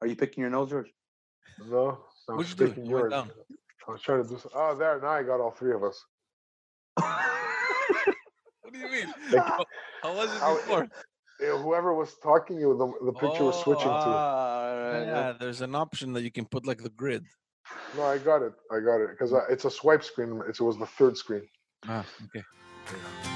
Are you picking your nose, George? No, I'm What'd you picking You went yours. down. I was trying to do. Some, oh, there. Now I got all three of us. What do you mean? Like, How, how was it how- before? whoever was talking, you the, the picture was switching to. Ah, Yeah, there's an option that you can put like the grid. No, I got it. I got it because it's a swipe screen. It was the third screen. Ah, okay. Hello,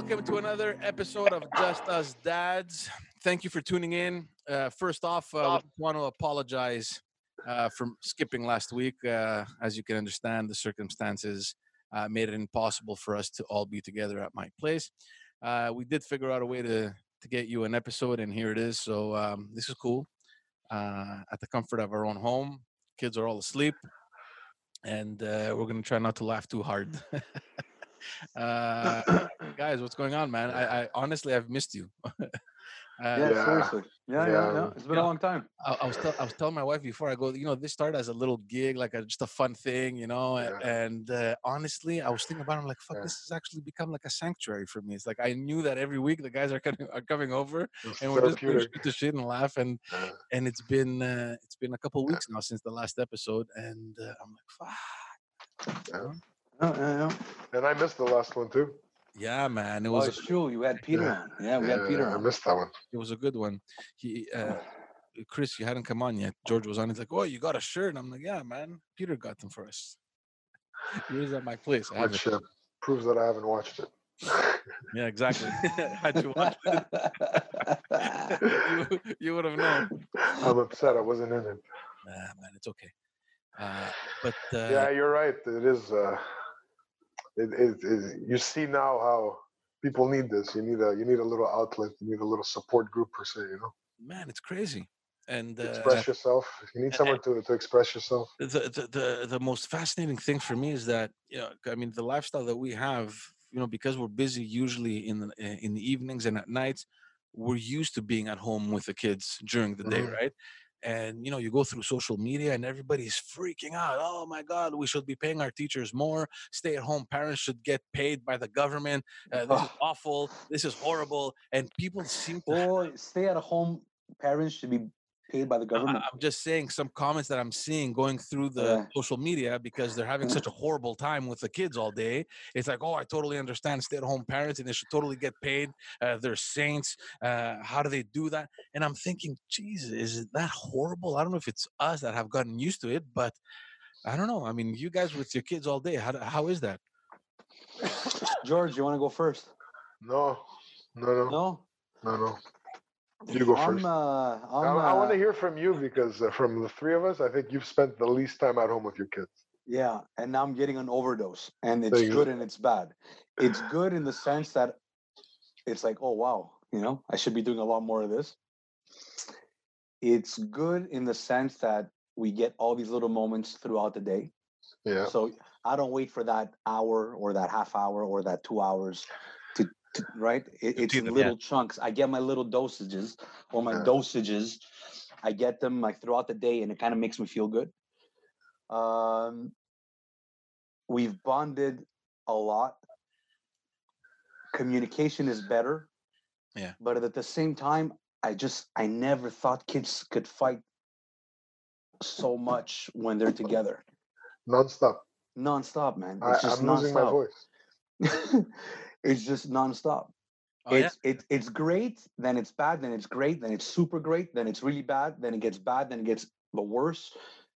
welcome to another episode of Just Us Dads. Thank you for tuning in. Uh, first off, uh, want to apologize uh, for skipping last week. Uh, as you can understand, the circumstances uh, made it impossible for us to all be together at my place. Uh, we did figure out a way to to get you an episode, and here it is. So um, this is cool. At the comfort of our own home, kids are all asleep, and we're gonna try not to laugh too hard. uh, guys, what's going on, man? I, I honestly I've missed you. uh, yeah, Yeah. seriously. Yeah, yeah, Yeah. yeah. It's been Yeah. a long time. I, I was tell, I was telling my wife before I go, you know, this started as a little gig, like a, just a fun thing, you know. a- Yeah. And uh, honestly, I was thinking about, it, I'm like, fuck, Yeah. this has actually become like a sanctuary for me. It's like I knew that every week the guys are coming are coming over, It's and we're just going to the shit and laugh. And Yeah. and it's been uh, it's been a couple weeks now since the last episode, and uh, I'm like, fuck. Yeah. Yeah, yeah, yeah. And I missed the last one too. Yeah, man, it Oh, was it's true. You had Peter Yeah. on. Yeah, we had Peter I on. missed that one. it was a good one. He uh, Chris, you hadn't come on yet. George was on. He's like, "Oh, you got a shirt?" And I'm like, "Yeah, man. Peter got them for us. Yours at my place. I have. Which uh, proves that I haven't watched it. Yeah, exactly. Had you watched it, you, you would have known. I'm upset I wasn't in it. Nah, man, it's okay. Uh, but uh, yeah, you're right. It is. Uh, it, it, it, you see now how people need this. You need a you need a little outlet. You need a little support group per se. You know, man, it's crazy. And uh, express yourself. You need someone to to express yourself. the, the the the most fascinating thing for me is that you know i mean the lifestyle that we have you know because we're busy usually in the eh, in the evenings and at nights we're used to being at home with the kids during the day Mhm. right and you know you go through social media and everybody's freaking out oh my god we should be paying our teachers more. Stay at home parents should get paid by the government. Uh, this is awful. This is horrible. And people seem to Boy, stay at home parents should be paid by the I- government. I'm just saying some comments that I'm seeing going through the Yeah. social media because they're having such a horrible time with the kids all day. It's like, oh, I totally understand stay-at-home parents and they should totally get paid. Uh, they're saints. Uh, how do they do that? And I'm thinking, Jesus, is it that horrible? I don't know if it's us that have gotten used to it, but I don't know. I mean, you guys with your kids all day, how, how is that? George, you want to go first? No, no, no, No. no, no. You go I'm. first. Uh, I, I'm. I want to uh, hear from you because uh, from the three of us, I think you've spent the least time at home with your kids. Yeah, and now I'm getting an overdose, and it's good and it's bad. It's good in the sense that it's like, oh wow, you know, I should be doing a lot more of this. It's good in the sense that we get all these little moments throughout the day. Yeah. So I don't wait for that hour or that half hour or that two hours to, to right. It, it's in them, yeah. little chunks. I get my little dosages or my Yeah. dosages. I get them like throughout the day, and it kind of makes me feel good. Um, we've bonded a lot. Communication is better. Yeah. But at the same time, I just I never thought kids could fight so much when they're together Nonstop. nonstop, man. I, It's just I'm losing my voice. it's just nonstop. Oh, yeah? it's it, it's great, then it's bad, then it's great, then it's super great, then it's really bad, then it gets bad, then it gets the worse.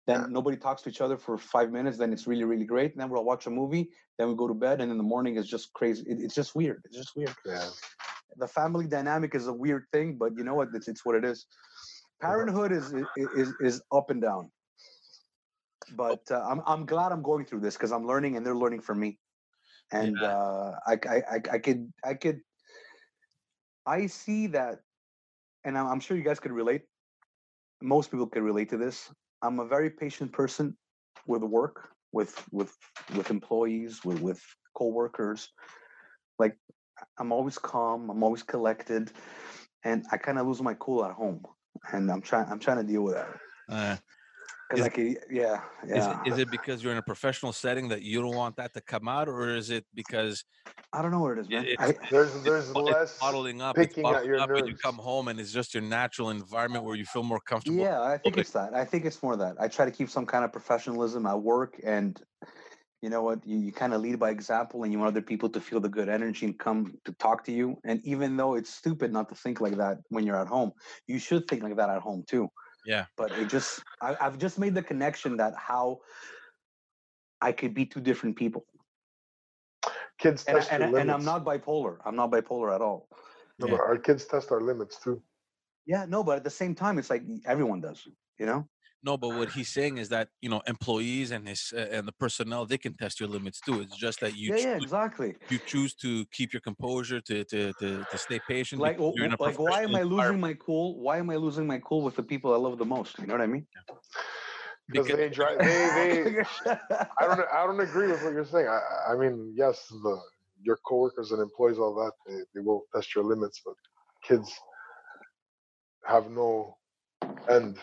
Then Yeah. nobody talks to each other for five minutes, then it's really, really great. And then we'll watch a movie, then we go to bed, and in the morning it's just crazy. It- it's just weird. It's just weird. Yeah. The family dynamic is a weird thing, but you know what? It's, it's what it is. Parenthood is is is up and down. But uh, I'm I'm glad I'm going through this because I'm learning and they're learning from me, and Yeah. uh, I, I I could I could I see that, and I'm, I'm sure you guys could relate. Most people could relate to this. I'm a very patient person with work, with with with employees, with with coworkers. Like I'm always calm. I'm always collected, and I kind of lose my cool at home. And I'm trying I'm trying to deal with that. Uh, because Is- I could, yeah, Is, it, is it because you're in a professional setting that you don't want that to come out, or is it because I don't know where it is, man. it's- I, There's there's it's bo- less it's bottling up, it's picking at bottling your up, and you come home and it's just your natural environment where you feel more comfortable? yeah, I think Okay. it's that. I think it's more that. I try to keep some kind of professionalism at work, and you know what? You, you kind of lead by example, and you want other people to feel the good energy and come to talk to you. And even though it's stupid not to think like that when you're at home, you should think like that at home too. Yeah. But it just, I, I've just made the connection that how I could be two different people, kids and, I- test and, your I- limits. and I'm not bipolar. I'm not bipolar at all. No, Yeah. but our kids test our limits too. Yeah, no, but at the same time, it's like everyone does, you know. No, but what he's saying is that you know employees and his uh, and the personnel they can test your limits too. It's just that you yeah, yeah, exactly. you choose to keep your composure to to to, to stay patient. Like, you're in a w- like, why am I losing my cool? Why am I losing my cool with the people I love the most? You know what I mean? Because Because- they drive they, they I don't I don't agree with what you're saying. I I- I mean, yes, the your coworkers and employees, all that, they, they will test your limits, but kids have no end.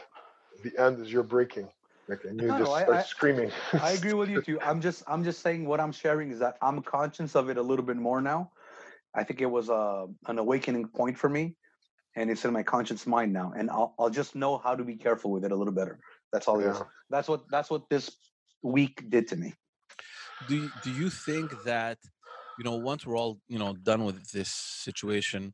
The end is you're breaking. Like, and you No, no, just I- start I- screaming. I agree with you too. I'm just I'm just saying what I'm sharing is that I'm conscious of it a little bit more now. I think it was a an awakening point for me, and it's in my conscious mind now. And I'll I'll just know how to be careful with it a little better. That's all it is. Yeah. That's what that's what this week did to me. do you, do you think that you know once we're all you know done with this situation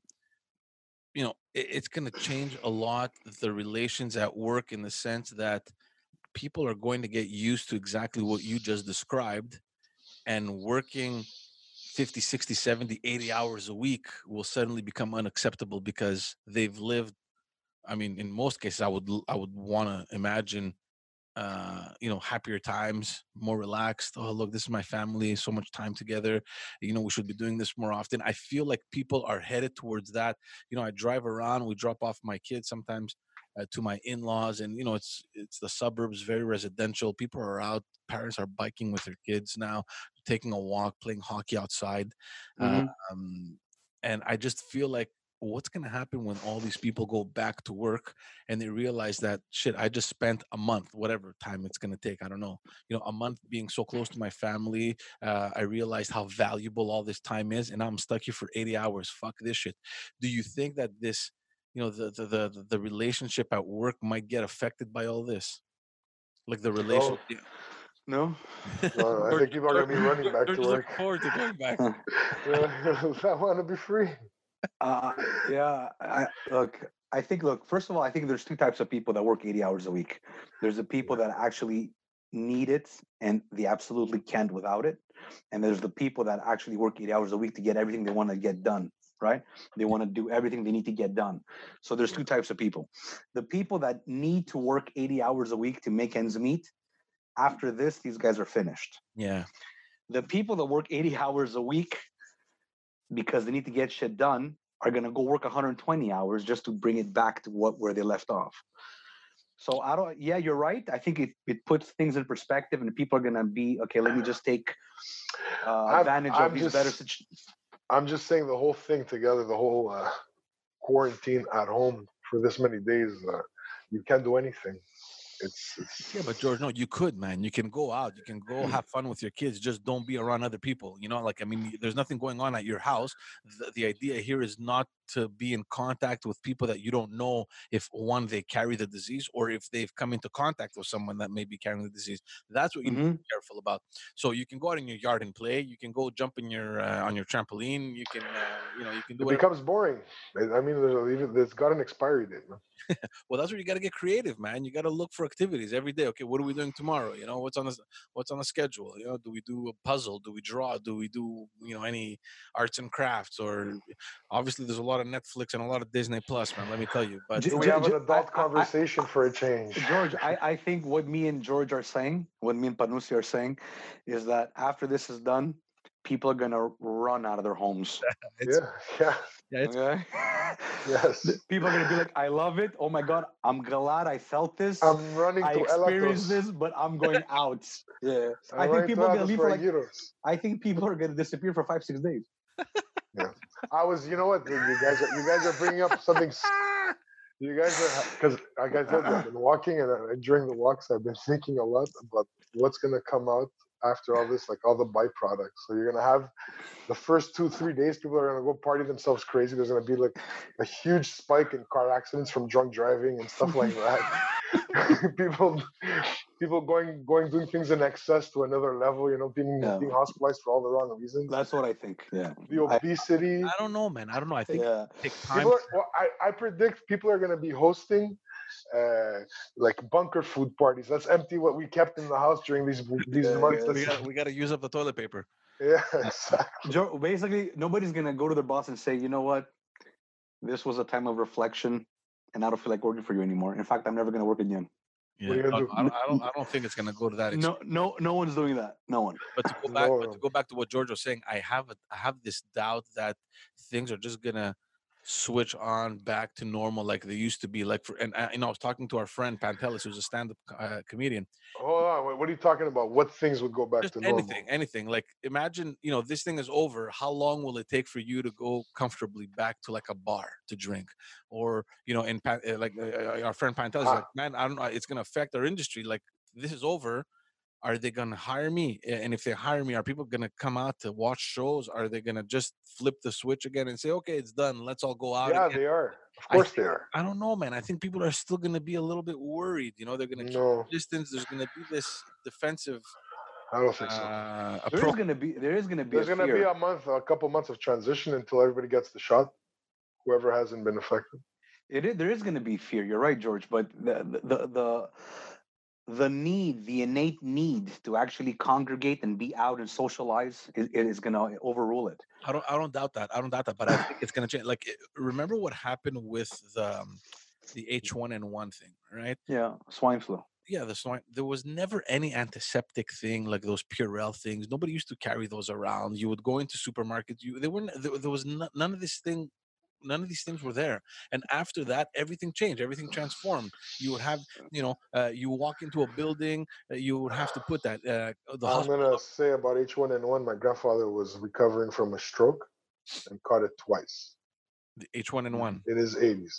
you know it, it's going to change a lot the relations at work in the sense that people are going to get used to exactly what you just described and working 50 60 70 80 hours a week will suddenly become unacceptable because they've lived i mean in most cases i would i would want to imagine uh you know happier times more relaxed oh look this is my family so much time together you know we should be doing this more often i feel like people are headed towards that you know i drive around we drop off my kids sometimes uh, to my in-laws and you know it's it's the suburbs very residential people are out parents are biking with their kids now taking a walk playing hockey outside Mhm. um and i just feel like what's going to happen when all these people go back to work and they realize that shit i just spent a month whatever time it's going to take i don't know you know a month being so close to my family uh, i realized how valuable all this time is and i'm stuck here for 80 hours fuck this shit do you think that this you know the the the, the relationship at work might get affected by all this like the relationship Oh, No. No, I think people are gonna be running back to George is looking work. forward to going back I want to be free. Uh, yeah, I, look, I think, look, first of all, I think there's two types of people that work 80 hours a week. There's the people that actually need it and they absolutely can't without it. And there's the people that actually work 80 hours a week to get everything they want to get done, right? They want to do everything they need to get done. So there's two types of people. The people that need to work 80 hours a week to make ends meet, after this, these guys are finished yeah the people that work 80 hours a week because they need to get shit done are going to go work 120 hours just to bring it back to what where they left off so i don't yeah you're right i think it, it puts things in perspective and people are going to be okay let me just take uh, I'm- advantage I'm of these better just- situ- I'm just saying the whole thing together, the whole uh, quarantine at home for this many days. Uh, you can't do anything. It's, it's Yeah, but George, no, you could, man. You can go out, you can Mm. go have fun with your kids. Just don't be around other people. You know, like I mean, there's nothing going on at your house. The, the idea here is not to be in contact with people that you don't know if one they carry the disease or if they've come into contact with someone that may be carrying the disease. That's what you need to Mhm. be careful about. So you can go out in your yard and play. You can go jump in your uh, on your trampoline. You can, uh, you know, you can do it whatever. becomes boring. I mean, there's, it's got an expiry date. Well, that's where you got to get creative, man. You got to look for activities every day. Okay, what are we doing tomorrow? You know, what's on the what's on the schedule? You know, do we do a puzzle? Do we draw? Do we do you know any arts and crafts? Or obviously, there's a lot of Netflix and a lot of Disney Plus, man. Let me tell you. But J- we J- have an adult I- I- I- conversation for a change? George, I, I think what me and George are saying, what me and Panusi are saying, is that after this is done, people are gonna run out of their homes. it's, Yeah, yeah, yeah, Okay. yes. People are gonna be like, I love it. Oh my god, I'm glad I felt this. I'm running I to experienced this, but I'm going out. Yeah. I'm I think people are gonna leave for for like gyros. I think people are gonna disappear for five, six days. I was, you know what? You guys, are, you guys are bringing up something. You guys are because like I said, I've been walking and uh, during the walks, I've been thinking a lot about what's gonna come out after all this, like all the byproducts. So you're gonna have the first two, three days, people are gonna go party themselves crazy. There's gonna be like a huge spike in car accidents from drunk driving and stuff like that. people, people going, going, doing things in excess to another level. You know, being Yeah. being hospitalized for all the wrong reasons. That's what I think. Yeah. the obesity. I don't know, man. I don't know. I think Yeah. take time. People are, well, I, I predict people are going to be hosting uh, like bunker food parties. Let's empty what we kept in the house during these these Yeah, months. yeah. we got we got to use up the toilet paper. yeah, exactly. Joe, basically, nobody's gonna go to their boss and say, you know what, this was a time of reflection, and I don't feel like working for you anymore. In fact, I'm never gonna work again. Yeah, are you gonna I, do? I don't, I don't. I don't think it's gonna go to that. extent. No, no, no one's doing that. No one. But to go back, but to go back to what George was saying, I have a, I have this doubt that things are just gonna switch on back to normal like they used to be. Like for and uh, you know, I was talking to our friend Pantelis, who's a stand-up uh, comedian. Hold on. What, are you talking about? What things would go back Just to normal? anything, anything. Like imagine, you know, this thing is over. How long will it take for you to go comfortably back to like a bar to drink, or you know, in uh, like uh, uh, our friend Pantelis, Ah. like, man, I don't know, it's gonna affect our industry. Like this is over. Are they gonna hire me? And if they hire me, are people gonna come out to watch shows? Are they gonna just flip the switch again and say, "Okay, it's done. Let's all go out"? Yeah, again?" they are. Of I course they are. I don't know, man. I think people are still gonna be a little bit worried. You know, they're gonna keep No, distance. There's gonna be this defensive I don't think so. uh, There is approach. gonna be. There is gonna be. There's a going to fear. be a month, a couple months of transition until everybody gets the shot. Whoever hasn't been affected. It is, there is going to be fear. You're right, George. But the the the the, need, the innate need to actually congregate and be out and socialize, is, is going to overrule it. I don't. I don't doubt that. I don't doubt that. But I think it's gonna change. Like, remember what happened with the um, the H1N1 thing, right? Yeah, swine flu. yeah, the swine. There was never any antiseptic thing like those Purell things. Nobody used to carry those around. You would go into supermarkets. You there weren't. There, there was no, none of this thing. None of these things were there. And after that, everything changed. Everything transformed. You would have, you know, uh, you walk into a building. Uh, you would have to put that. Uh, the I'm hospital. to say about H1N1, my grandfather was recovering from a stroke and caught it twice H1N1. in his 80s.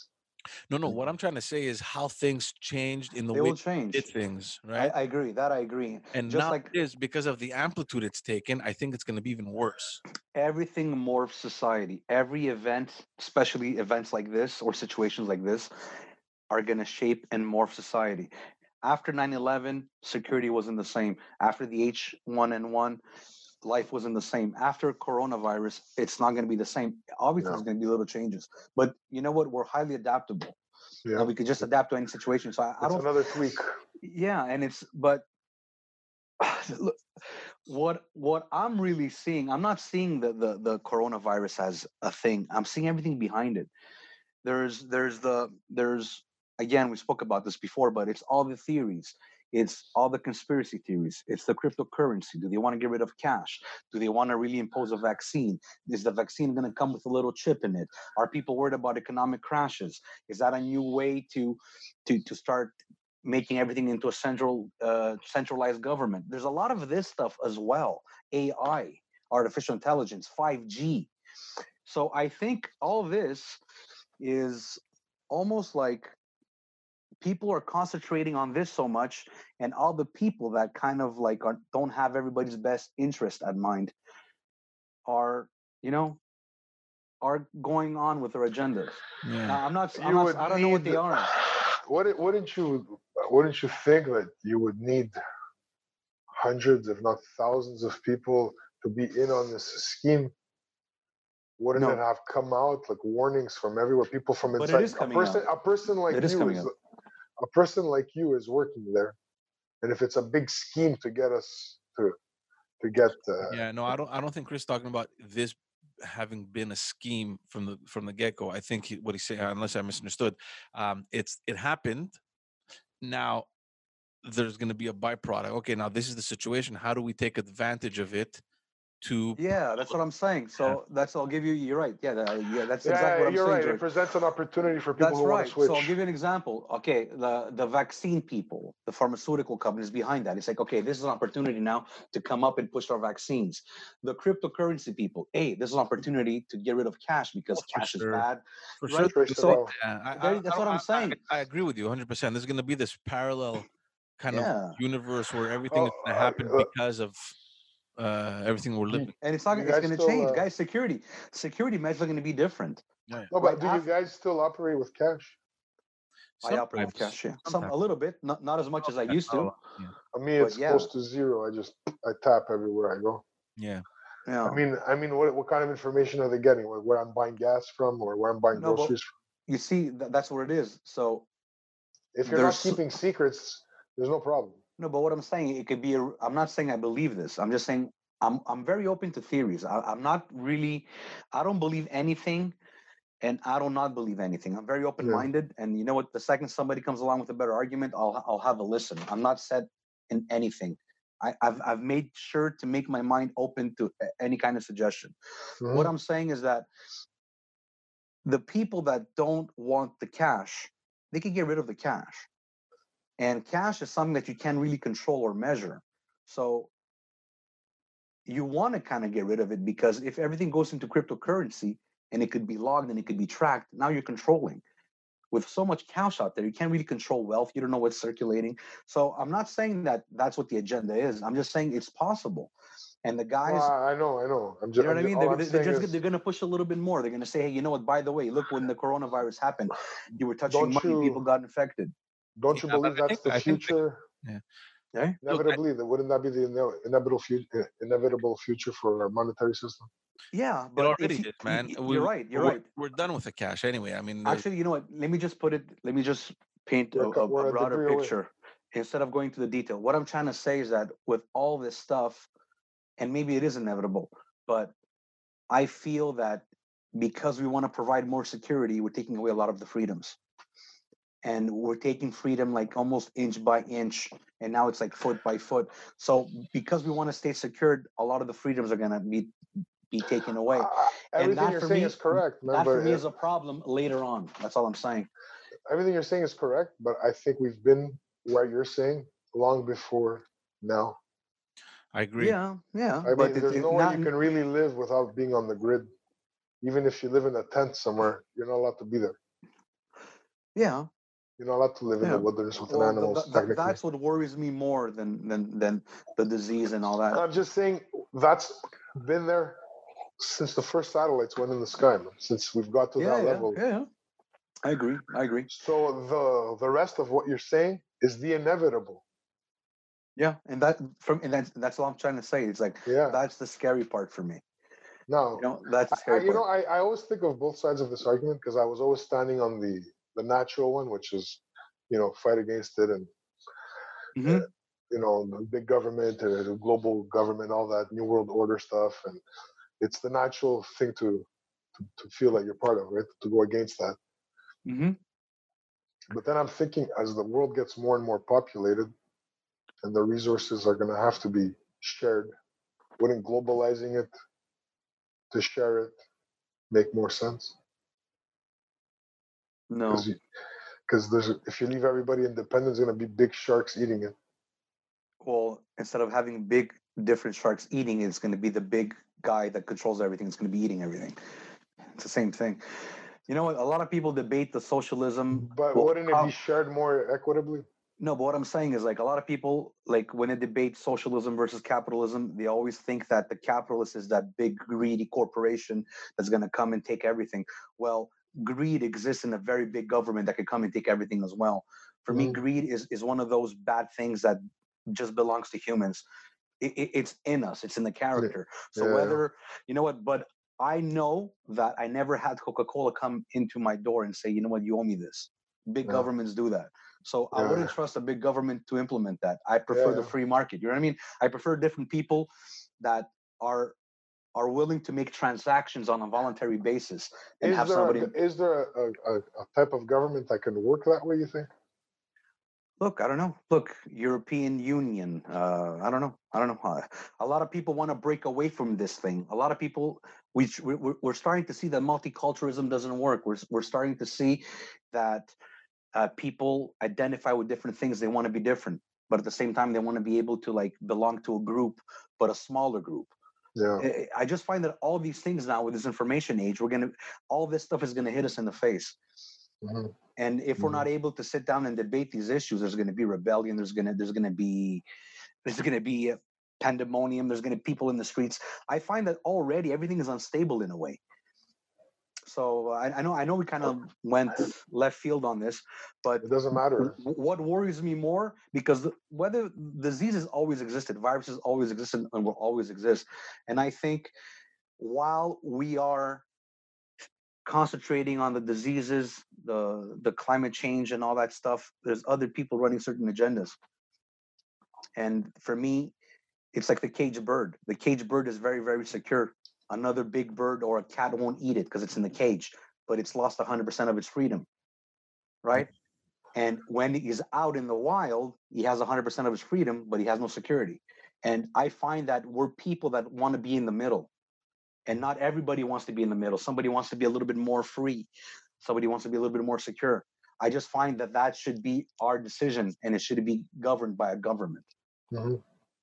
No, no. Mm-hmm. What I'm trying to say is how things changed in the They way will change. did things, right? I agree. That I agree. and just like it is because of the amplitude it's taken. I think it's going to be even worse. everything morphs society. Every event, especially events like this or situations like this, are going to shape and morph society. After 9 11, security wasn't the same. After the H1N1, life wasn't the same. After coronavirus, it's not going to be the same. Obviously, No. there's going to be little changes. But you know what? We're highly adaptable. Yeah. And we could just adapt to any situation. So I, I don't another tweak. yeah and it's but look, what what i'm really seeing i'm not seeing the, the the coronavirus as a thing i'm seeing everything behind it there's there's the there's again we spoke about this before but it's all the theories it's all the conspiracy theories it's the cryptocurrency do they want to get rid of cash do they want to really impose a vaccine is the vaccine going to come with a little chip in it are people worried about economic crashes is that a new way to to to start making everything into a central uh, centralized government. There's a lot of this stuff as well. AI, artificial intelligence, 5G. So I think all this is almost like people are concentrating on this so much and all the people that kind of like are, don't have everybody's best interest at mind are you know are going on with their agendas Yeah. Now, i'm not, I'm You not would i don't know what they need- are Wouldn't, wouldn't you wouldn't you think that you would need hundreds, if not thousands, of people to be in on this scheme? Wouldn't No. it have come out like warnings from everywhere? People from But it inside. coming a person, a person like It is you coming is out. A person like you is working there, and if it's a big scheme to get us to to get uh, yeah no i don't i don't think chris talking about this having been a scheme from the from the get-go. I think he, what he saying unless i misunderstood um it's it happened. Now there's going to be a byproduct. Okay now this is the situation. How do we take advantage of it to Yeah, that's what I'm saying. So that's I'll give you. You're right. Yeah, that, yeah, that's Yeah, exactly what I'm you're saying. right. George. It presents an opportunity for people That's who want right. to switch. So I'll give you an example. Okay, the the vaccine people, the pharmaceutical companies behind that. It's like, okay, this is an opportunity now to come up and push our vaccines. The cryptocurrency people, hey, this is an opportunity to get rid of cash because Oh, cash sure. is bad. for Right. sure. So- Yeah, I, I- that's I- what I'm I- I- saying. I, agree with you 100. percent There's going to be this parallel kind Yeah. of universe where everything is Oh, going to uh, happen uh, because of uh, everything we're living. And it's not. It's going to still, change, uh, guys. Security, security measures are going to be different. Yeah, yeah. No, but Right do you guys still operate with cash? I operate with cash, yeah. Some a little bit, not not as much as I used to. lot, Yeah. I mean, it's yeah. close to zero. I just I tap everywhere I go. yeah. Yeah. I mean, I mean, what what kind of information are they getting? Where, where I'm buying gas from, or where I'm buying No, groceries? from? you see, th- that's what it is. So If you're not keeping secrets, there's no problem. No, but what I'm saying, it could be. A, I'm not saying I believe this. I'm just saying I'm. I'm very open to theories. I, I'm not really. I don't believe anything, and I do not believe anything. I'm very open-minded, and you know what? The second somebody comes along with a better argument, I'll. I'll have a listen. I'm not set in anything. I, I've. I've made sure to make my mind open to any kind of suggestion. What Mhm. I'm saying is that the people that don't want the cash, they can get rid of the cash. And cash is something that you can't really control or measure. So you want to kind of get rid of it because if everything goes into cryptocurrency and it could be logged and it could be tracked, now you're controlling. With so much cash out there, you can't really control wealth. You don't know what's circulating. So I'm not saying that that's what the agenda is. I'm just saying it's possible. And the guys, Well, I know, I know. I'm you know what I mean? They're, they're, they're just is, they're going to push a little bit more. They're going to say, hey, you know what? By the way, look when the coronavirus happened, you were touching money, you- people got infected. Don't you Yeah, believe that's think- the I the- future? Yeah. Eh? Look, I- Inevitably, wouldn't that be the inevitable future? Inevitable future for our monetary system? Yeah, but if already you- is, man. y- We- You're right. You're we're, right. We're done with the cash anyway. I mean, Actually, you know what? Let me just put it. Let me just paint a, a- a broader degree away. picture instead of going to the detail. What I'm trying to say is that with all this stuff, and maybe it is inevitable, but I feel that because we want to provide more security, we're taking away a lot of the freedoms. And we're taking freedom like almost inch by inch, and now it's like foot by foot. So because we want to stay secured, a lot of the freedoms are gonna be be taken away. Uh, And everything that you're for saying me- is correct, man. That for me is a problem later on. That's all I'm saying. everything you're saying is correct, but I think we've been where you're saying long before now. I agree. Yeah, yeah. I but mean, it- there's it- no way not- you can really live without being on the grid. Even if you live in a tent somewhere, you're not allowed to be there. Yeah. You're not allowed to live in Yeah. the wilderness with Well, an animals. th- th- that's what worries me more than than than the disease and all that. I'm just saying that's been there since the first satellites went in the sky, man, since we've got to yeah, that yeah, level. yeah, yeah. I agree. I agree. So the the rest of what you're saying is the inevitable. Yeah, and that from and that's that's all I'm trying to say. It's like Yeah. that's the scary part for me. No, You know, that's I, you know. I, I always think of both sides of this argument because I was always standing on the the natural one, which is, you know, fight against it and Mhm. you know the big government, uh, the global government, all that new world order stuff, and it's the natural thing to to, to feel that you're part of, right? To go against that. Mhm. But then I'm thinking, as the world gets more and more populated, and the resources are going to have to be shared, wouldn't globalizing it to share it make more sense? No. Because there's if you leave everybody independent, there's going to be big sharks eating it. Well, instead of having big different sharks eating, it, it's going to be the big guy that controls everything. It's going to be eating everything. It's the same thing. You know what? A lot of people debate the socialism. But well, wouldn't it how- be shared more equitably? No, but what I'm saying is like a lot of people, like when they debate socialism versus capitalism, they always think that the capitalist is that big greedy corporation that's going to come and take everything. Well, greed exists in a very big government that could come and take everything as well. For me, Mhm. greed is is one of those bad things that just belongs to humans. It, it- it's in us. It's in the character. So Yeah, yeah. whether you know what, but I know that I never had Coca-Cola come into my door and say, you know what, you owe me this. Big Yeah. governments do that. So I wouldn't trust a big government to implement that. I prefer the free market. You know what I mean? I prefer different people that are are willing to make transactions on a voluntary basis and Is have there, somebody. a, is there a, a, a type of government that can work that way? You think? look i don't know look european union uh, i don't know i don't know uh, a lot of people want to break away from this thing a lot of people we, we we're starting to see that multiculturalism doesn't work we're, we're starting to see that uh, people identify with different things they want to be different but at the same time they want to be able to like belong to a group but a smaller group Yeah. I- I just find that all these things now with this information age, we're gonna all this stuff is gonna hit us in the face. Mhm. And if we're not mm-hmm. able to sit down and debate these issues, there's gonna be rebellion. There's gonna there's gonna be there's gonna be pandemonium. There's gonna be people in the streets. I find that already everything is unstable in a way. So I, I know I know we kind of went left field on this, but It doesn't matter. what worries me more because the- whether diseases always existed viruses always existed and will always exist. And i think while we are concentrating on the diseases the the climate change and all that stuff there's other people running certain agendas. And for me it's like the caged bird. The caged bird is very very secure another big bird or a cat won't eat it because it's in the cage but it's lost 100% of its freedom right and when he's out in the wild, he has 100% of his freedom, but he has no security. And I find that we're people that want to be in the middle. And not everybody wants to be in the middle. Somebody wants to be a little bit more free. Somebody wants to be a little bit more secure. I just find that that should be our decision and it should be governed by a government. Mhm.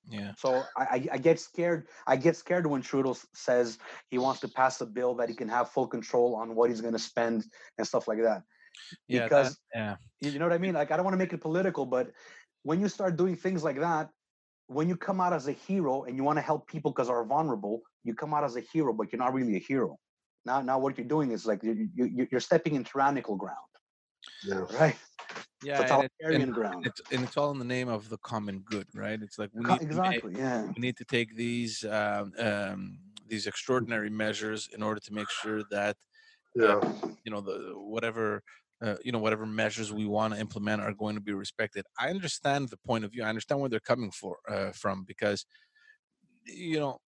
Yeah. So I, I, get scared. I get scared when Trudeau says he wants to pass a bill that he can have full control on what he's going to spend and stuff like that. Yeah. that- Because yeah. you you know what I mean? Like I don't want to make it political, but when you start doing things like that, when you come out as a hero and you want to help people because are vulnerable, you come out as a hero, but you're not really a hero. Now, now what you're doing is like you, you, you're stepping in tyrannical ground, Yeah. right? Yeah. and it- Totalitarian and ground. it's and it's all in the name of the common good, right? It's like we need to make- Yeah. we need to take these um, um, these extraordinary measures in order to make sure that Yeah. you know the whatever uh, you know whatever measures we want to implement are going to be respected. I understand the point of view. I understand where they're coming for uh, from because you know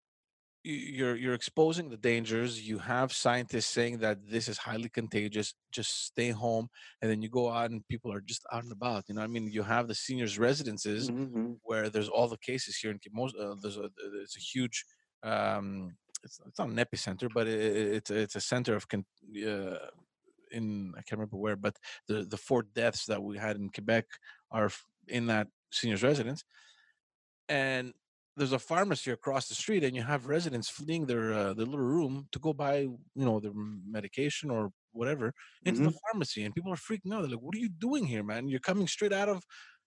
you're you're exposing the dangers. You have scientists saying that this is highly contagious. Just stay home, and then you go out and people are just out and about. You know, what I mean, you have the seniors' residences Mhm. where there's all the cases here in most uh, there's a it's a huge um it's, it's not an epicenter but it, it's it's a center of con- uh, in I can't remember where but the the four deaths that we had in Quebec are in that seniors residence and there's a pharmacy across the street and you have residents fleeing their uh, their little room to go buy you know their medication or whatever into the pharmacy and people are freaking out they're like what are you doing here man you're coming straight out of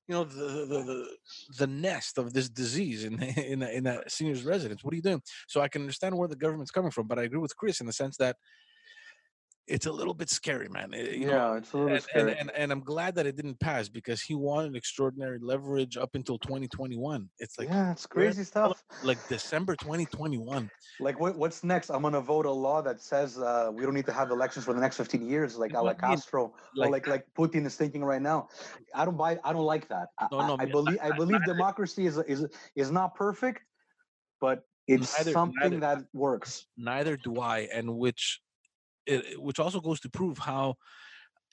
you know the the, the, the nest of this disease in in in a seniors residence. What are you doing? So I can understand where the government's coming from, but I agree with Chris in the sense that it's a little bit scary, man. Eh, You know, Yeah, it's a little and, scary. and, and and I'm glad that it didn't pass because he wanted extraordinary leverage up until 2021. It's like yeah, it's crazy stuff. like December 2021. Like, what, what's next? I'm gonna vote a law that says uh, we don't need to have elections for the next 15 years, like You know I mean? Castro, or Like- like like Putin is thinking right now. I don't buy. I don't like that. I, No, no, I, I believe I believe democracy is is is not perfect, but it's Neither- something neither- that works. neither do I, and which it, which also goes to prove how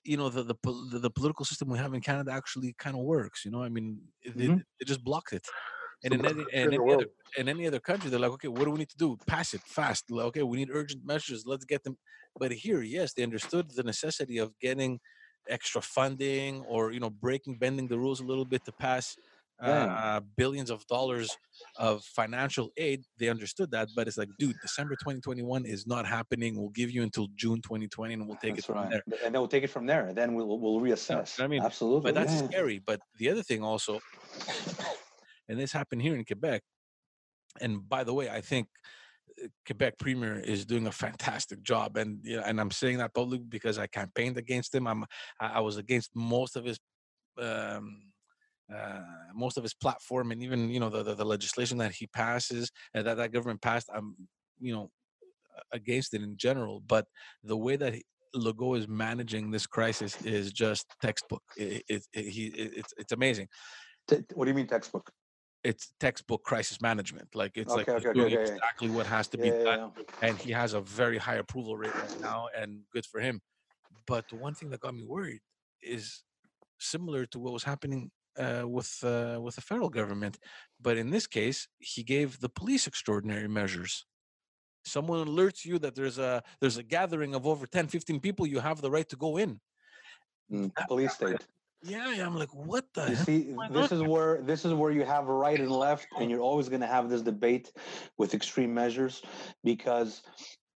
you know the the, the political system we have in Canada actually kind of works. You know, I mean, Mhm. it just blocks it. And in any, and in any other in any other country, they're like, okay, what do we need to do? Pass it fast. Like, okay, we need urgent measures. Let's get them. But here, yes, they understood the necessity of getting extra funding or you know breaking bending the rules a little bit to pass Yeah. uh, billions of dollars of financial aid. They understood that, but it's like, dude, December 2021 is not happening. We'll give you until June 2020, and we'll take That's it from right. there. And then we'll take it from there. And then we'll we'll reassess. I mean, absolutely. But that's yeah. scary. But the other thing also, and this happened here in Quebec. And by the way, I think uh, Quebec Premier is doing a fantastic job, and you know, and I'm saying that publicly because I campaigned against him. I'm I, I was against most of his. Um, uh, most of his platform and even you know the, the, the legislation that he passes and that that government passed i'm you know against it in general but the way that he, Legault is managing this crisis is just textbook it, it, it, he, it, it's it's amazing what do you mean textbook? it's textbook crisis management like it's like Okay, he's okay, doing okay, yeah, yeah. exactly what has to be Yeah, yeah, done yeah. and he has a very high approval rate right now and good for him but the one thing that got me worried is similar to what was happening uh, with uh, with the federal government. But in this case, he gave the police extraordinary measures. Someone alerts you that there's a there's a gathering of over 10, 15 people, you have the right to go in. Mm, police state. Yeah, yeah, I'm like, what the You hell? see, why this not? is where this is where you have right and left, and you're always going to have this debate with extreme measures, because,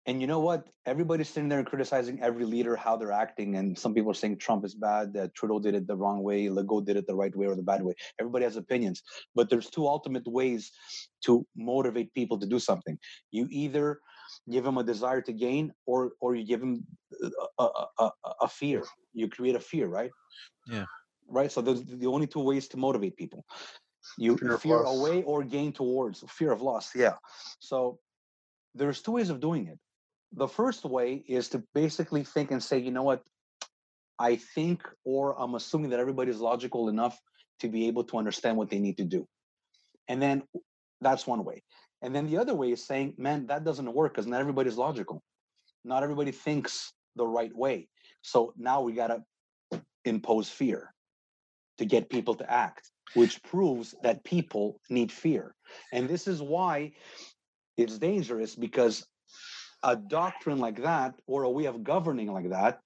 and you know what? Everybody's sitting there and criticizing every leader how they're acting, and some people are saying Trump is bad, that Trudeau did it the wrong way, Legault did it the right way or the bad way. Everybody has opinions, but there's two ultimate ways to motivate people to do something. You either give them a desire to gain, or or you give them uh, a, a, a, a fear. You create a fear, right? Yeah. Right? So those the only two ways to motivate people. You Fear fear, away or gain towards fear of loss. Yeah. So there's two ways of doing it. The first way is to basically think and say, you know what? I think, or I'm assuming that everybody's logical enough to be able to understand what they need to do. And then that's one way. And then the other way is saying, man, that doesn't work because not everybody's logical. Not everybody thinks the right way. So now we got to impose fear to get people to act, which proves that people need fear. And this is why it's dangerous because a doctrine like that or a way of governing like that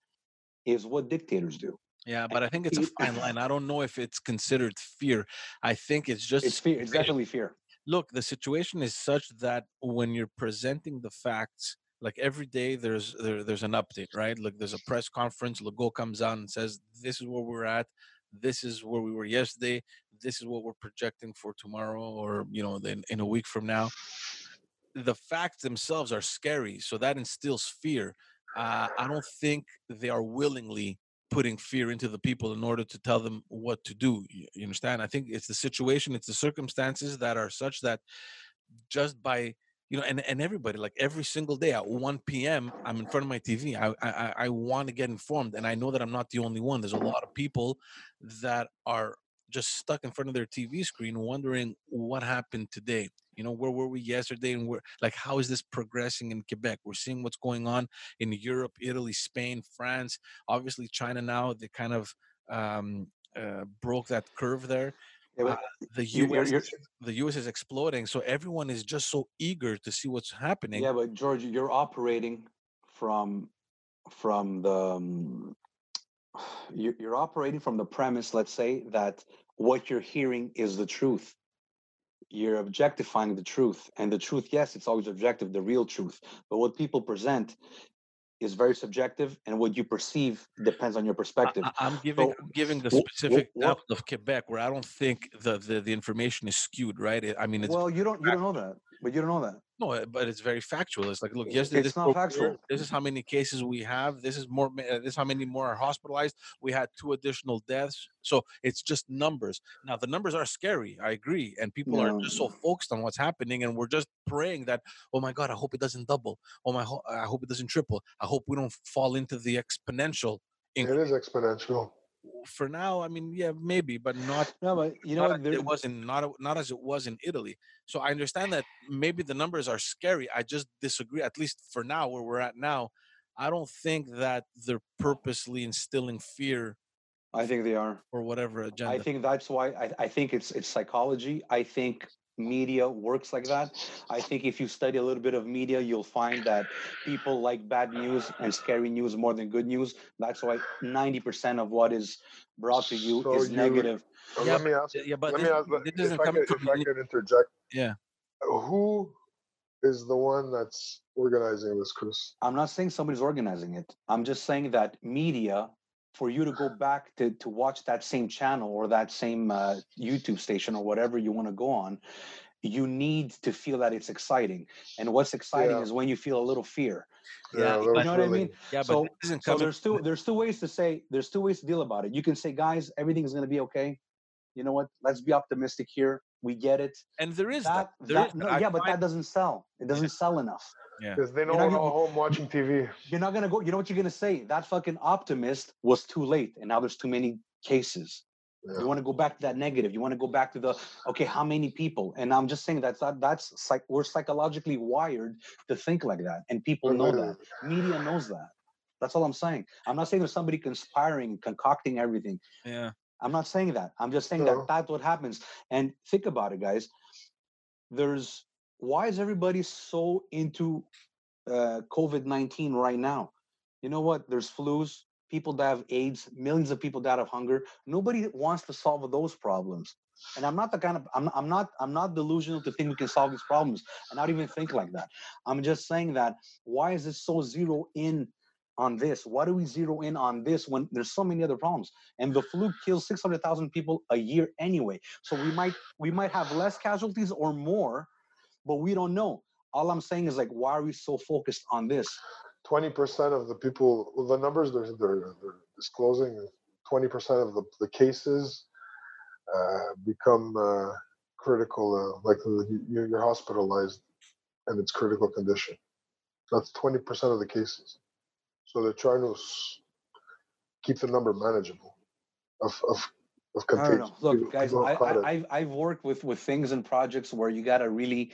is what dictators do. Yeah, but I think it's a fine line. I don't know if it's considered fear. I think it's just It's fear. It's definitely fear. look the situation is such that when you're presenting the facts like every day there's there, there's an update right like there's a press conference Legault comes out and says this is where we're at this is where we were yesterday this is what we're projecting for tomorrow or you know then in a week from now the facts themselves are scary so that instills fear. Uh, i don't think they are willingly putting fear into the people in order to tell them what to do you, understand? I think it's the situation it's the circumstances that are such that just by you know and, and everybody like every single day at 1 p.m i'm in front of my tv i i, I want to get informed and i know that i'm not the only one there's a lot of people that are just stuck in front of their tv screen wondering what happened today you know where were we yesterday and where like how is this progressing in quebec? We're seeing what's going on in europe italy spain france obviously china now they kind of um uh, broke that curve there. Uh, the you're- us you're- is- the us is exploding so everyone is just so eager to see what's happening. Yeah, but George, you're operating from from the um, you're operating from the premise, let's say, that what you're hearing is the truth. You're objectifying the truth, and the truth, yes, it's always objective, the real truth. But what people present is very subjective, and what you perceive depends on your perspective. I, am giving So, I'm giving the specific example of Quebec where I don't think the, the, the information is skewed, right? I mean, it's well, you don't you don't know that, but you don't know that. no, uh, but it's very factual. It's like, look, yesterday it's this not factual. This is how many cases we have. This is more. uh, This is how many more are hospitalized. We had two additional deaths. So it's just numbers. Now the numbers are scary. I agree, and people are just so focused on what's happening, and we're just praying that, oh my God, I hope it doesn't double. Oh my, ho- I hope it doesn't triple. I hope we don't fall into the exponential. It increase. is exponential. For now, I mean, yeah, maybe, but not No, but you know not it was in not not as it was in Italy. So I understand that maybe the numbers are scary. I just disagree. At least for now, where we're at now, I don't think that they're purposely instilling fear I think they are. or whatever agenda. I think that's why I, I think it's it's psychology. I think media works like that. I think if you study a little bit of media, you'll find that people like bad news and scary news more than good news. That's why 90% of what is brought to you So is you- negative. Yeah, let me ask. yeah, but let this, me ask. this If doesn't I, come could, if I could interject, yeah. who is the one that's organizing this, Chris? I'm not saying somebody's organizing it. I'm just saying that media, for you to go back to, to watch that same channel or that same uh, YouTube station or whatever you want to go on, you need to feel that it's exciting. And what's exciting Yeah. is when you feel a little fear. Yeah, a You know what I mean? Yeah, but so this isn't so there's two there's two ways to say there's two ways to deal about it. You can say, guys, everything's gonna be okay. You know what? Let's be optimistic here. We get it. and there is that. That, There that is no, that. I yeah, but find- that doesn't sell. It doesn't sell enough. Because they know not we're gonna- all home watching TV. You're not gonna go. You know what you're gonna say? That fucking optimist was too late, and now there's too many cases. Yeah. You want to go back to that negative. You want to go back to the okay. How many people? And I'm just saying that's that, that's like We're psychologically wired to think like that, and people know that. Media knows that. That's all I'm saying. I'm not saying there's somebody conspiring, concocting everything. yeah. I'm not saying that. I'm just saying No. that that's what happens. And think about it, guys. There's why is everybody so into uh, COVID 19 right now? You know what? There's flus, people that have AIDS, millions of people that have hunger. Nobody wants to solve those problems. And I'm not the kind of I'm, I'm not I'm not delusional to think we can solve these problems. and not even think like that. I'm just saying that why is it so zero in on this? Why do we zero in on this when there's so many other problems? And the flu kills 600,000 people a year anyway. So we might we might have less casualties or more, but we don't know. All I'm saying is like, why are we so focused on this? Twenty percent of the people, the numbers they're, they're, they're disclosing, twenty percent of the, the cases uh, become uh, critical, uh, like the, you, you're hospitalized and it's critical condition. That's twenty percent of the cases. So they're trying to keep the number manageable of of of I don't contagion. know. Look, People- guys, people I, have. I, I've, I've worked with, with things and projects where you got to really,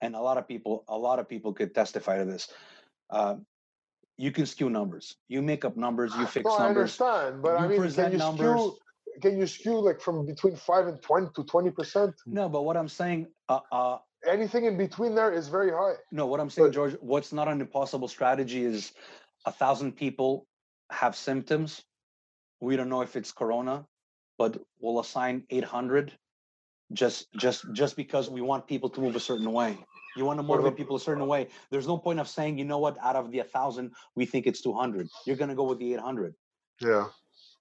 and a lot of people, a lot of people could testify to this. Uh, you can skew numbers. You make up numbers. You fix No, I numbers. understand, but I You mean, can you numbers. skew? Can you skew like from between five and twenty to twenty percent? No, but what I'm saying, uh, uh, Anything in between there is very high. no, what I'm saying, But- George, what's not an impossible strategy is a thousand people have symptoms. We don't know if it's corona, but we'll assign 800 just just just because we want people to move a certain way. You want to motivate people a certain way. There's no point of saying, you know what, out of the 1,000, we think it's 200. You're going to go with the 800. Yeah.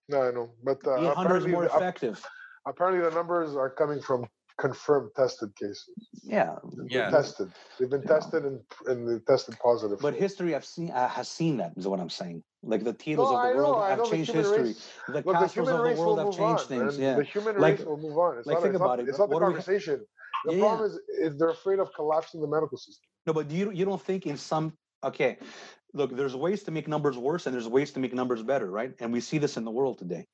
No, I know, but uh, 800 is more effective. apparently the numbers are coming from confirmed tested cases. Yeah, They've Yeah. tested. They've been Yeah. tested and and they tested positive. but history, I've seen uh, has seen that is what I'm saying. Like the Tito's No, of the I world I have know the changed history. race. The Look, Castros human of the world have changed on. things. man. Yeah. The human Like- race will move on. It's like, not, think it's about not, it. It's not the What do we ha- conversation. The Yeah, problem is, is they're afraid of collapsing the medical system. No, but you you don't think in some okay, look, there's ways to make numbers worse and there's ways to make numbers better, right? And we see this in the world today.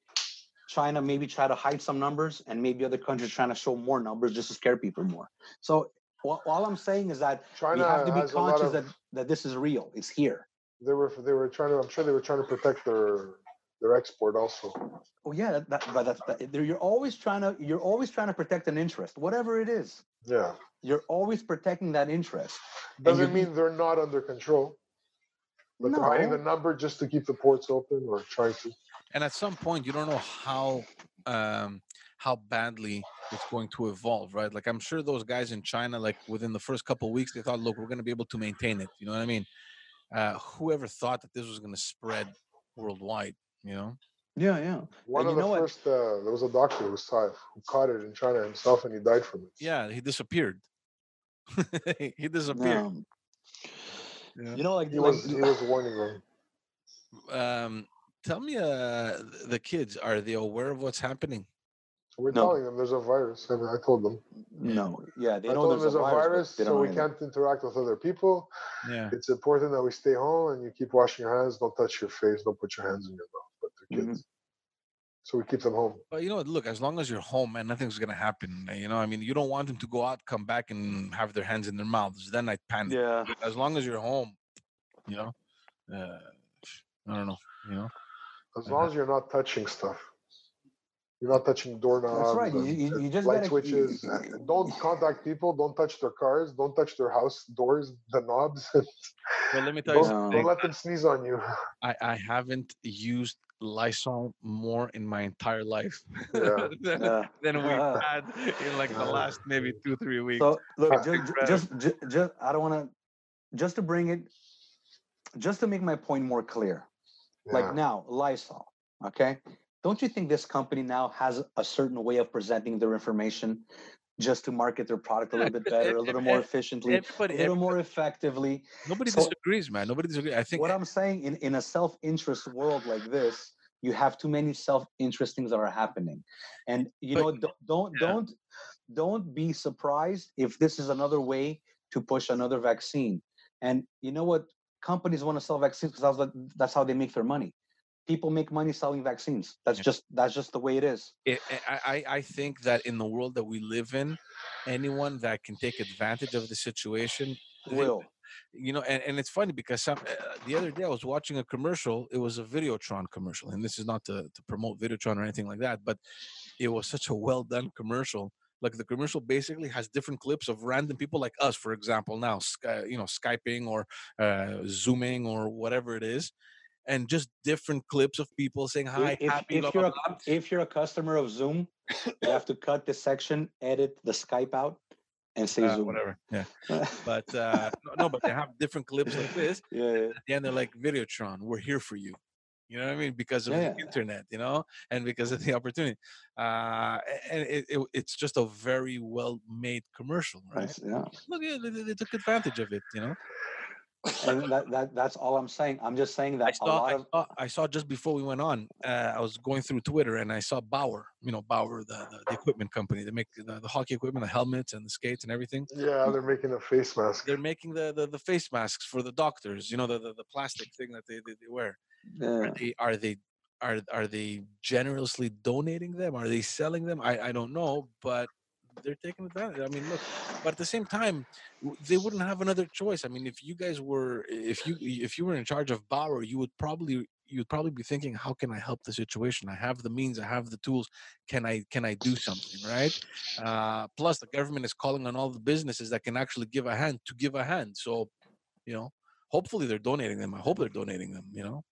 China maybe try to hide some numbers, and maybe other countries trying to show more numbers just to scare people more. So all I'm saying is that China we have to be has a lot conscious of. that that this is real. It's here. They were they were trying to. I'm sure they were trying to protect their their export also. Oh yeah, that, that, but that's that, you're always trying to you're always trying to protect an interest, whatever it is. Yeah. You're always protecting that interest. Doesn't you- mean they're not under control. But they're hiding the number just to keep the ports open or trying to. And at some point you don't know how um how badly it's going to evolve right like i'm sure those guys in china like within the first couple of weeks they thought look we're going to be able to maintain it you know what i mean uh whoever thought that this was going to spread worldwide you know Yeah, yeah. One And of you the what? first, uh, there was a doctor who saw it, who caught it in China himself, and he died from it. yeah he disappeared he disappeared No. Yeah. You know, like, He like was he was warning them. um tell me uh the kids are they aware of what's happening We're No. telling them there's a virus. I, mean, I told them. no, yeah, they I know told them there's, there's a virus, but so we can't interact with other people. yeah It's important that we stay home and you keep washing your hands. Don't touch your face. Don't put your hands in your mouth. But the Mhm. kids. So we keep them home. But you know, what, look, as long as you're home and nothing's gonna happen, uh, you know, I mean, you don't want them to go out, come back, and have their hands in their mouths. Then I'd panic. Yeah, As long as you're home, you know, uh, I don't know, you know. As Uh-huh. long as you're not touching stuff. You're not touching doorknobs. right. You- you- you just light gotta- switches. you- and Don't contact people. Don't touch their cars. Don't touch their house doors, the knobs. Well, let me tell you don't, No. something. don't let them sneeze on you. I, I haven't used Lysol more in my entire life Yeah. than, yeah. than we've had in like the last maybe two, three weeks. So look, Uh, just, just, just, just, I don't want to, just to bring it, just to make my point more clear. Like now, Lysol, okay? Don't you think this company now has a certain way of presenting their information just to market their product a little bit better, a little more efficiently, a little more effectively? nobody so- disagrees, man. Nobody disagrees. I think What I'm saying in, in a self-interest world like this, you have too many self-interest things that are happening. And you But- know, don't don't yeah. don't don't be surprised if this is another way to push another vaccine. And you know what? Companies want to sell vaccines because that's, that's how they make their money. People make money selling vaccines. That's just that's just the way it is. it, I, I think that in the world that we live in, anyone that can take advantage of the situation, Will. you know, and, and it's funny because some, uh, the other day I was watching a commercial. It was a Videotron commercial, and this is not to, to promote Videotron or anything like that, but it was such a well done commercial. Like the commercial basically has different clips of random people like us, for example, now, Sky, you know, skyping or uh, zooming or whatever it is, and just different clips of people saying hi, if, happy, if blah, you're blah, a, blah. if you're a customer of Zoom, you have to cut this section, edit the Skype out, and say Uh, Zoom. whatever. Yeah, but uh, no, no, but they have different clips like this. yeah, yeah. At the end, they're like, Videotron, we're here for you. You know what I mean? Because of Yeah. the internet, you know, and because of the opportunity. Uh, and it, it, it's just a very well made commercial, right? Yeah. Look, they, they took advantage of it, you know. And that, that that's all I'm saying. I'm just saying that I a saw, lot I of saw, I saw just before we went on. Uh, I was going through Twitter and I saw Bauer. You know, Bauer, the, the, the equipment company. They make the, the hockey equipment, the helmets and the skates and everything. Yeah, they're making the face mask. They're making the, the, the face masks for the doctors. You know, the, the, the plastic thing that they, they, they wear. Yeah. Are they are they are are they generously donating them? Are they selling them? I, I don't know, but they're taking advantage. I mean, look, but at the same time, they wouldn't have another choice. I mean, if you guys were if you if you were in charge of Bauer, you would probably you'd probably be thinking, how can I help the situation? I have the means, I have the tools. Can I can I do something, right? Uh, plus, the government is calling on all the businesses that can actually give a hand to give a hand. So, you know, hopefully they're donating them. I hope they're donating them. You know.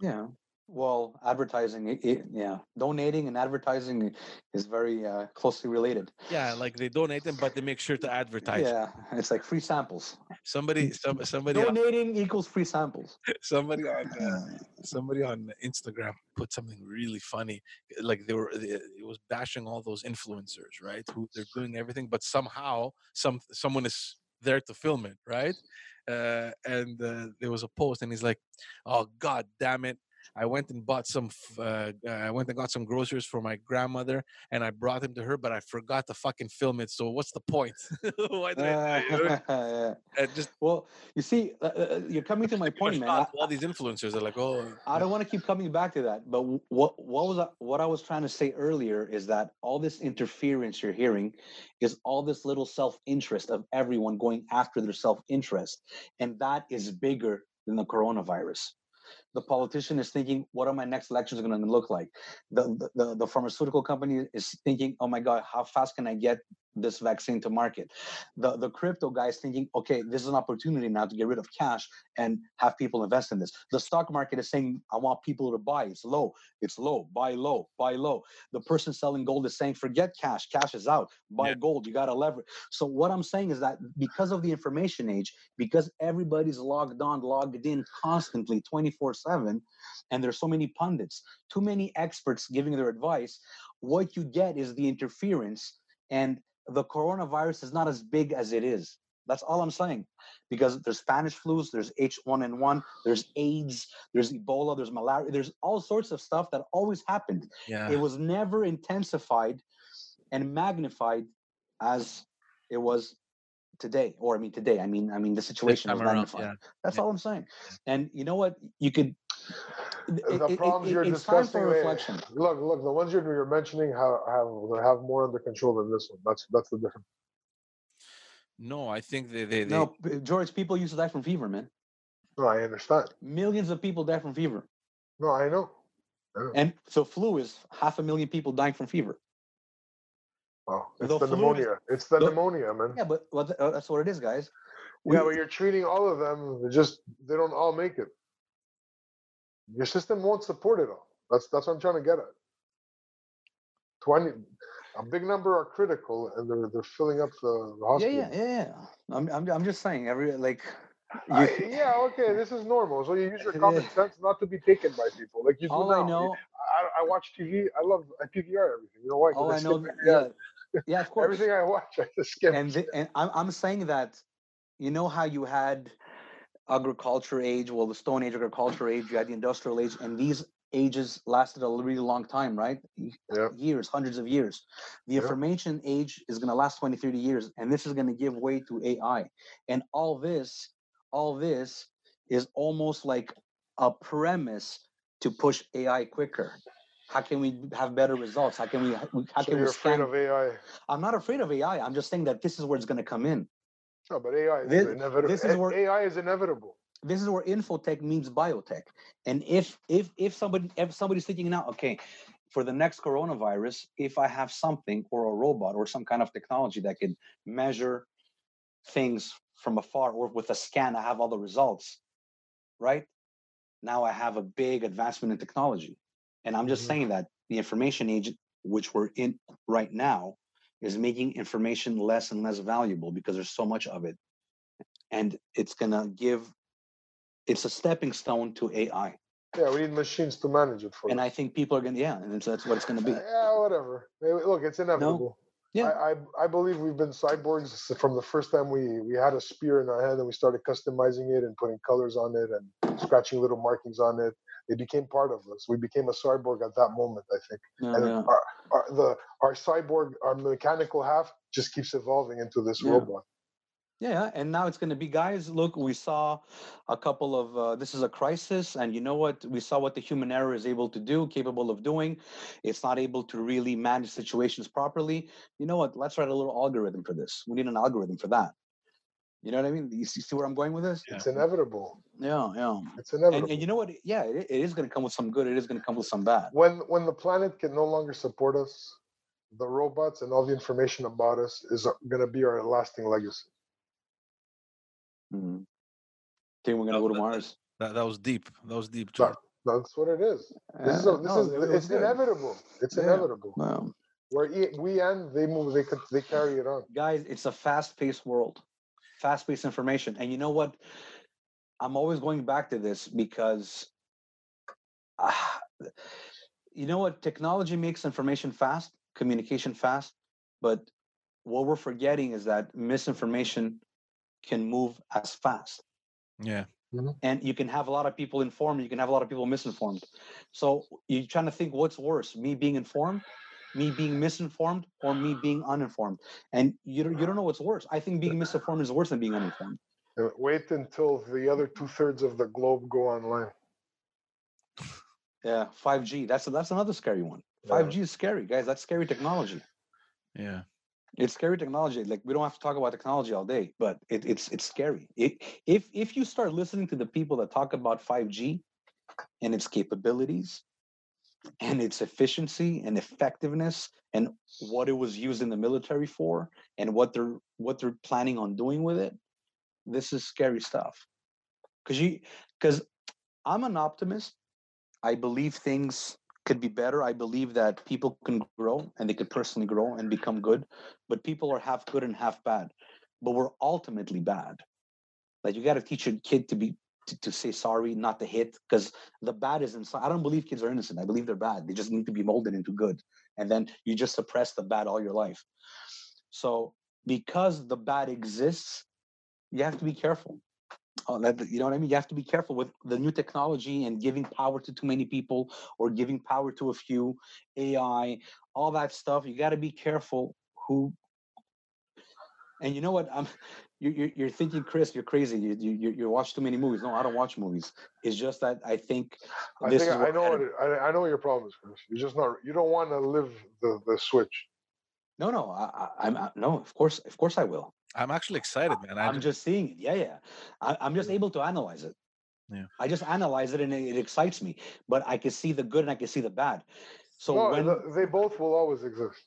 Yeah. Well, advertising, it, it, yeah, donating and advertising is very uh, closely related. Yeah, like they donate them, but they make sure to advertise. Yeah, it's like free samples. Somebody, some, somebody, on, Donating equals free samples. somebody on, uh, somebody on Instagram put something really funny. Like they were, they- it was bashing all those influencers, right? Who they're doing everything, but somehow some someone is there to film it, right? Uh, and uh, there was a post, and he's like, "Oh God damn it." I went and bought some. Uh, uh, I went and got some groceries for my grandmother, and I brought them to her. But I forgot to fucking film it. So what's the point? Why did I? do it? yeah. And just Well, you see, uh, uh, you're coming to my point, man. I- all these influencers are like, oh, I don't want to keep coming back to that, but what what was I, what I was trying to say earlier is that all this interference you're hearing is all this little self-interest of everyone going after their self-interest, and that is bigger than the coronavirus. The politician is thinking, "What are my next elections going to look like?" The, the the pharmaceutical company is thinking, "Oh my God, how fast can I get this vaccine to market?" The the crypto guy is thinking, "Okay, this is an opportunity now to get rid of cash and have people invest in this. The stock market is saying, I want people to buy. It's low. It's low. Buy low. Buy low. The person selling gold is saying, forget cash. Cash is out. Buy Yeah. gold. You got to leverage. So what I'm saying is that because of the information age, because everybody's logged on, logged in constantly 24 7, and there's so many pundits, too many experts giving their advice, what you get is the interference and the coronavirus is not as big as it is. That's all I'm saying because there's Spanish flus, there's H1N1, there's AIDS, there's Ebola, there's malaria, there's all sorts of stuff that always happened. yeah, It was never intensified and magnified as it was today. Or I mean today, I mean I mean the situation was time around, magnified. yeah. That's yeah. all I'm saying. And you know what? You could the it- it- problems it- you're it's time discussing. for reflection. look, look, the ones you're, you're mentioning have have have more under control than this one. That's that's the difference. No, I think they they, they No, George, people used to die from fever, man. No, I understand. Millions of people die from fever. No, I know. And so flu is half a million people dying from fever. Well, it's The the, pneumonia. It's the, the- pneumonia, man. Yeah, but what the- uh, that's what it is, guys. Yeah, but you're treating all of them. Just they don't all make it. Your system won't support it all. That's that's what I'm trying to get at. Twenty, a big number are critical, and they're they're filling up the, the hospital. yeah, yeah, yeah. I'm, I'm, I'm just saying. Every like, I- yeah, okay, this is normal. So you use your common sense not to be taken by people, like you do all now. I know, I, I watch TV. I love I PVR everything. You know why? all I skip know, yeah, yeah, of course. Everything I watch, I just skip. and the, and I'm, I'm saying that, you know how you had agriculture age, well, the Stone Age, agriculture age, you had the industrial age, and these ages lasted a really long time, right? Yeah. Years, hundreds of years. The Yeah. information age is going to last 20, 30 years, and this is going to give way to AI. And all this, all this is almost like a premise to push AI quicker. How can we have better results? How can we? How so can we you're afraid of AI. I'm not afraid of AI. I'm just saying that this is where it's going to come in. No, but AI is This- inevitable. this is where- AI is inevitable. this is where infotech means biotech. And if if if somebody if somebody's thinking now, okay, for the next coronavirus, if I have something or a robot or some kind of technology that can measure things from afar or with a scan, I have all the results, right? Now I have a big advancement in technology. And I'm just Mhm. saying that the information age, which we're in right now, is making information less and less valuable because there's so much of it. And it's gonna give it's a stepping stone to AI. Yeah, we need machines to manage it for And us. I think people are gonna yeah, and so that's what it's gonna be. Yeah, whatever. Look, it's inevitable. Yeah. I, I I believe we've been cyborgs from the first time we we had a spear in our hand and we started customizing it and putting colors on it and scratching little markings on it. It became part of us. We became a cyborg at that moment, I think. Yeah, and yeah. our, our the our cyborg, our mechanical half, just keeps evolving into this Yeah. robot. Yeah, and now it's going to be guys. Look, we saw a couple of. Uh, this is a crisis, and you know what? We saw what the human error is able to do, capable of doing. It's not able to really manage situations properly. You know what? Let's write a little algorithm for this. We need an algorithm for that. You know what I mean? You see, see where I'm going with this? It's inevitable. Yeah, yeah. It's inevitable. And, and you know what? Yeah, it, it is going to come with some good. It is going to come with some bad. when when the planet can no longer support us, the robots and all the information about us is going to be our lasting legacy. Mhm. Think we're going to Oh, go to that- Mars? That, that was deep. That was deep, No, George. That's what it is. This is a, this no, is it it's good. inevitable. It's Yeah. inevitable. Wow. Where e- we end, they move. They could they carry it on. guys it's a fast-paced world fast-paced information and you know what i'm always going back to this because ah, you know what technology makes information fast communication fast but what we're forgetting is that misinformation can move as fast. Yeah. and you can have a lot of people informed you can have a lot of people misinformed. So you're trying to think what's worse me being informed me being misinformed or me being uninformed? And you don't, you don't know what's worse. I think being misinformed is worse than being uninformed. Uh, Wait until the other two thirds of the globe go online. yeah 5g that's that's another scary one. 5g is scary guys that's scary technology. Yeah. It's scary technology like we don't have to talk about technology all day but it, it's it's scary. It, if if you start listening to the people that talk about 5g and its capabilities and its efficiency and effectiveness and what it was used in the military for and what they're what they're planning on doing with it this is scary stuff. Because you because i'm an optimist. I believe things could be better. I believe that people can grow and they could personally grow and become good but people are half good and half bad. But we're ultimately bad. Like you got to teach your kid to be to, to say sorry not to hit because the bad is inside. I don't believe kids are innocent. I believe they're bad. They just need to be molded into good. And then you just suppress the bad all your life. So because the bad exists you have to be careful Uh, you know what I mean? You have to be careful with the new technology and giving power to too many people or giving power to a few, AI, all that stuff. You got to be careful who. And you know what? I'm, you, you're, you're thinking, Chris, you're crazy. You, you, you watch too many movies. No, I don't watch movies. It's just that I think I this think is I know what it, I, I know what your problem is, Chris. You're just not. You don't want to live the the switch. No, no, I, I, I'm I- no. Of course, of course, I will. I'm actually excited, man. I I'm just, just seeing it. Yeah, yeah. I, I'm just able to analyze it. Yeah. I just analyze it and it, it excites me. But I can see the good and I can see the bad. So no, when the- they both will always exist.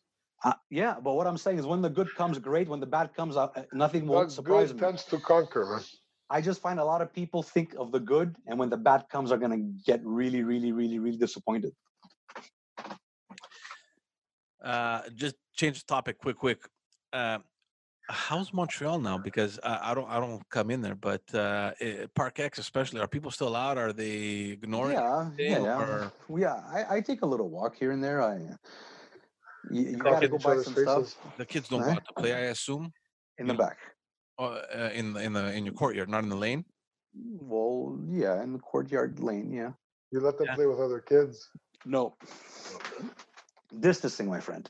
uh, yeah, but what I'm saying is when the good comes, great. When the bad comes, uh, uh, nothing will That surprise good me. tends to conquer, man. I just find a lot of people think of the good, and when the bad comes, are gonna get really, really, really, really disappointed. uh, just change the topic quick, quick. Uh, how's Montreal now? Because I, I don't, I don't come in there, but uh, eh, Park X especially, are people still out? Are they ignoring? yeah, yeah, yeah. or- yeah. I, I take a little walk here and there. I you, you gotta go buy some faces. stuff The kids don't go Huh? to play, I assume, in the you- back. uh, uh, in the in the in your courtyard, not in the lane. Well, yeah, in the courtyard lane. Yeah. You let them Yeah. play with other kids. No. Distancing, my friend.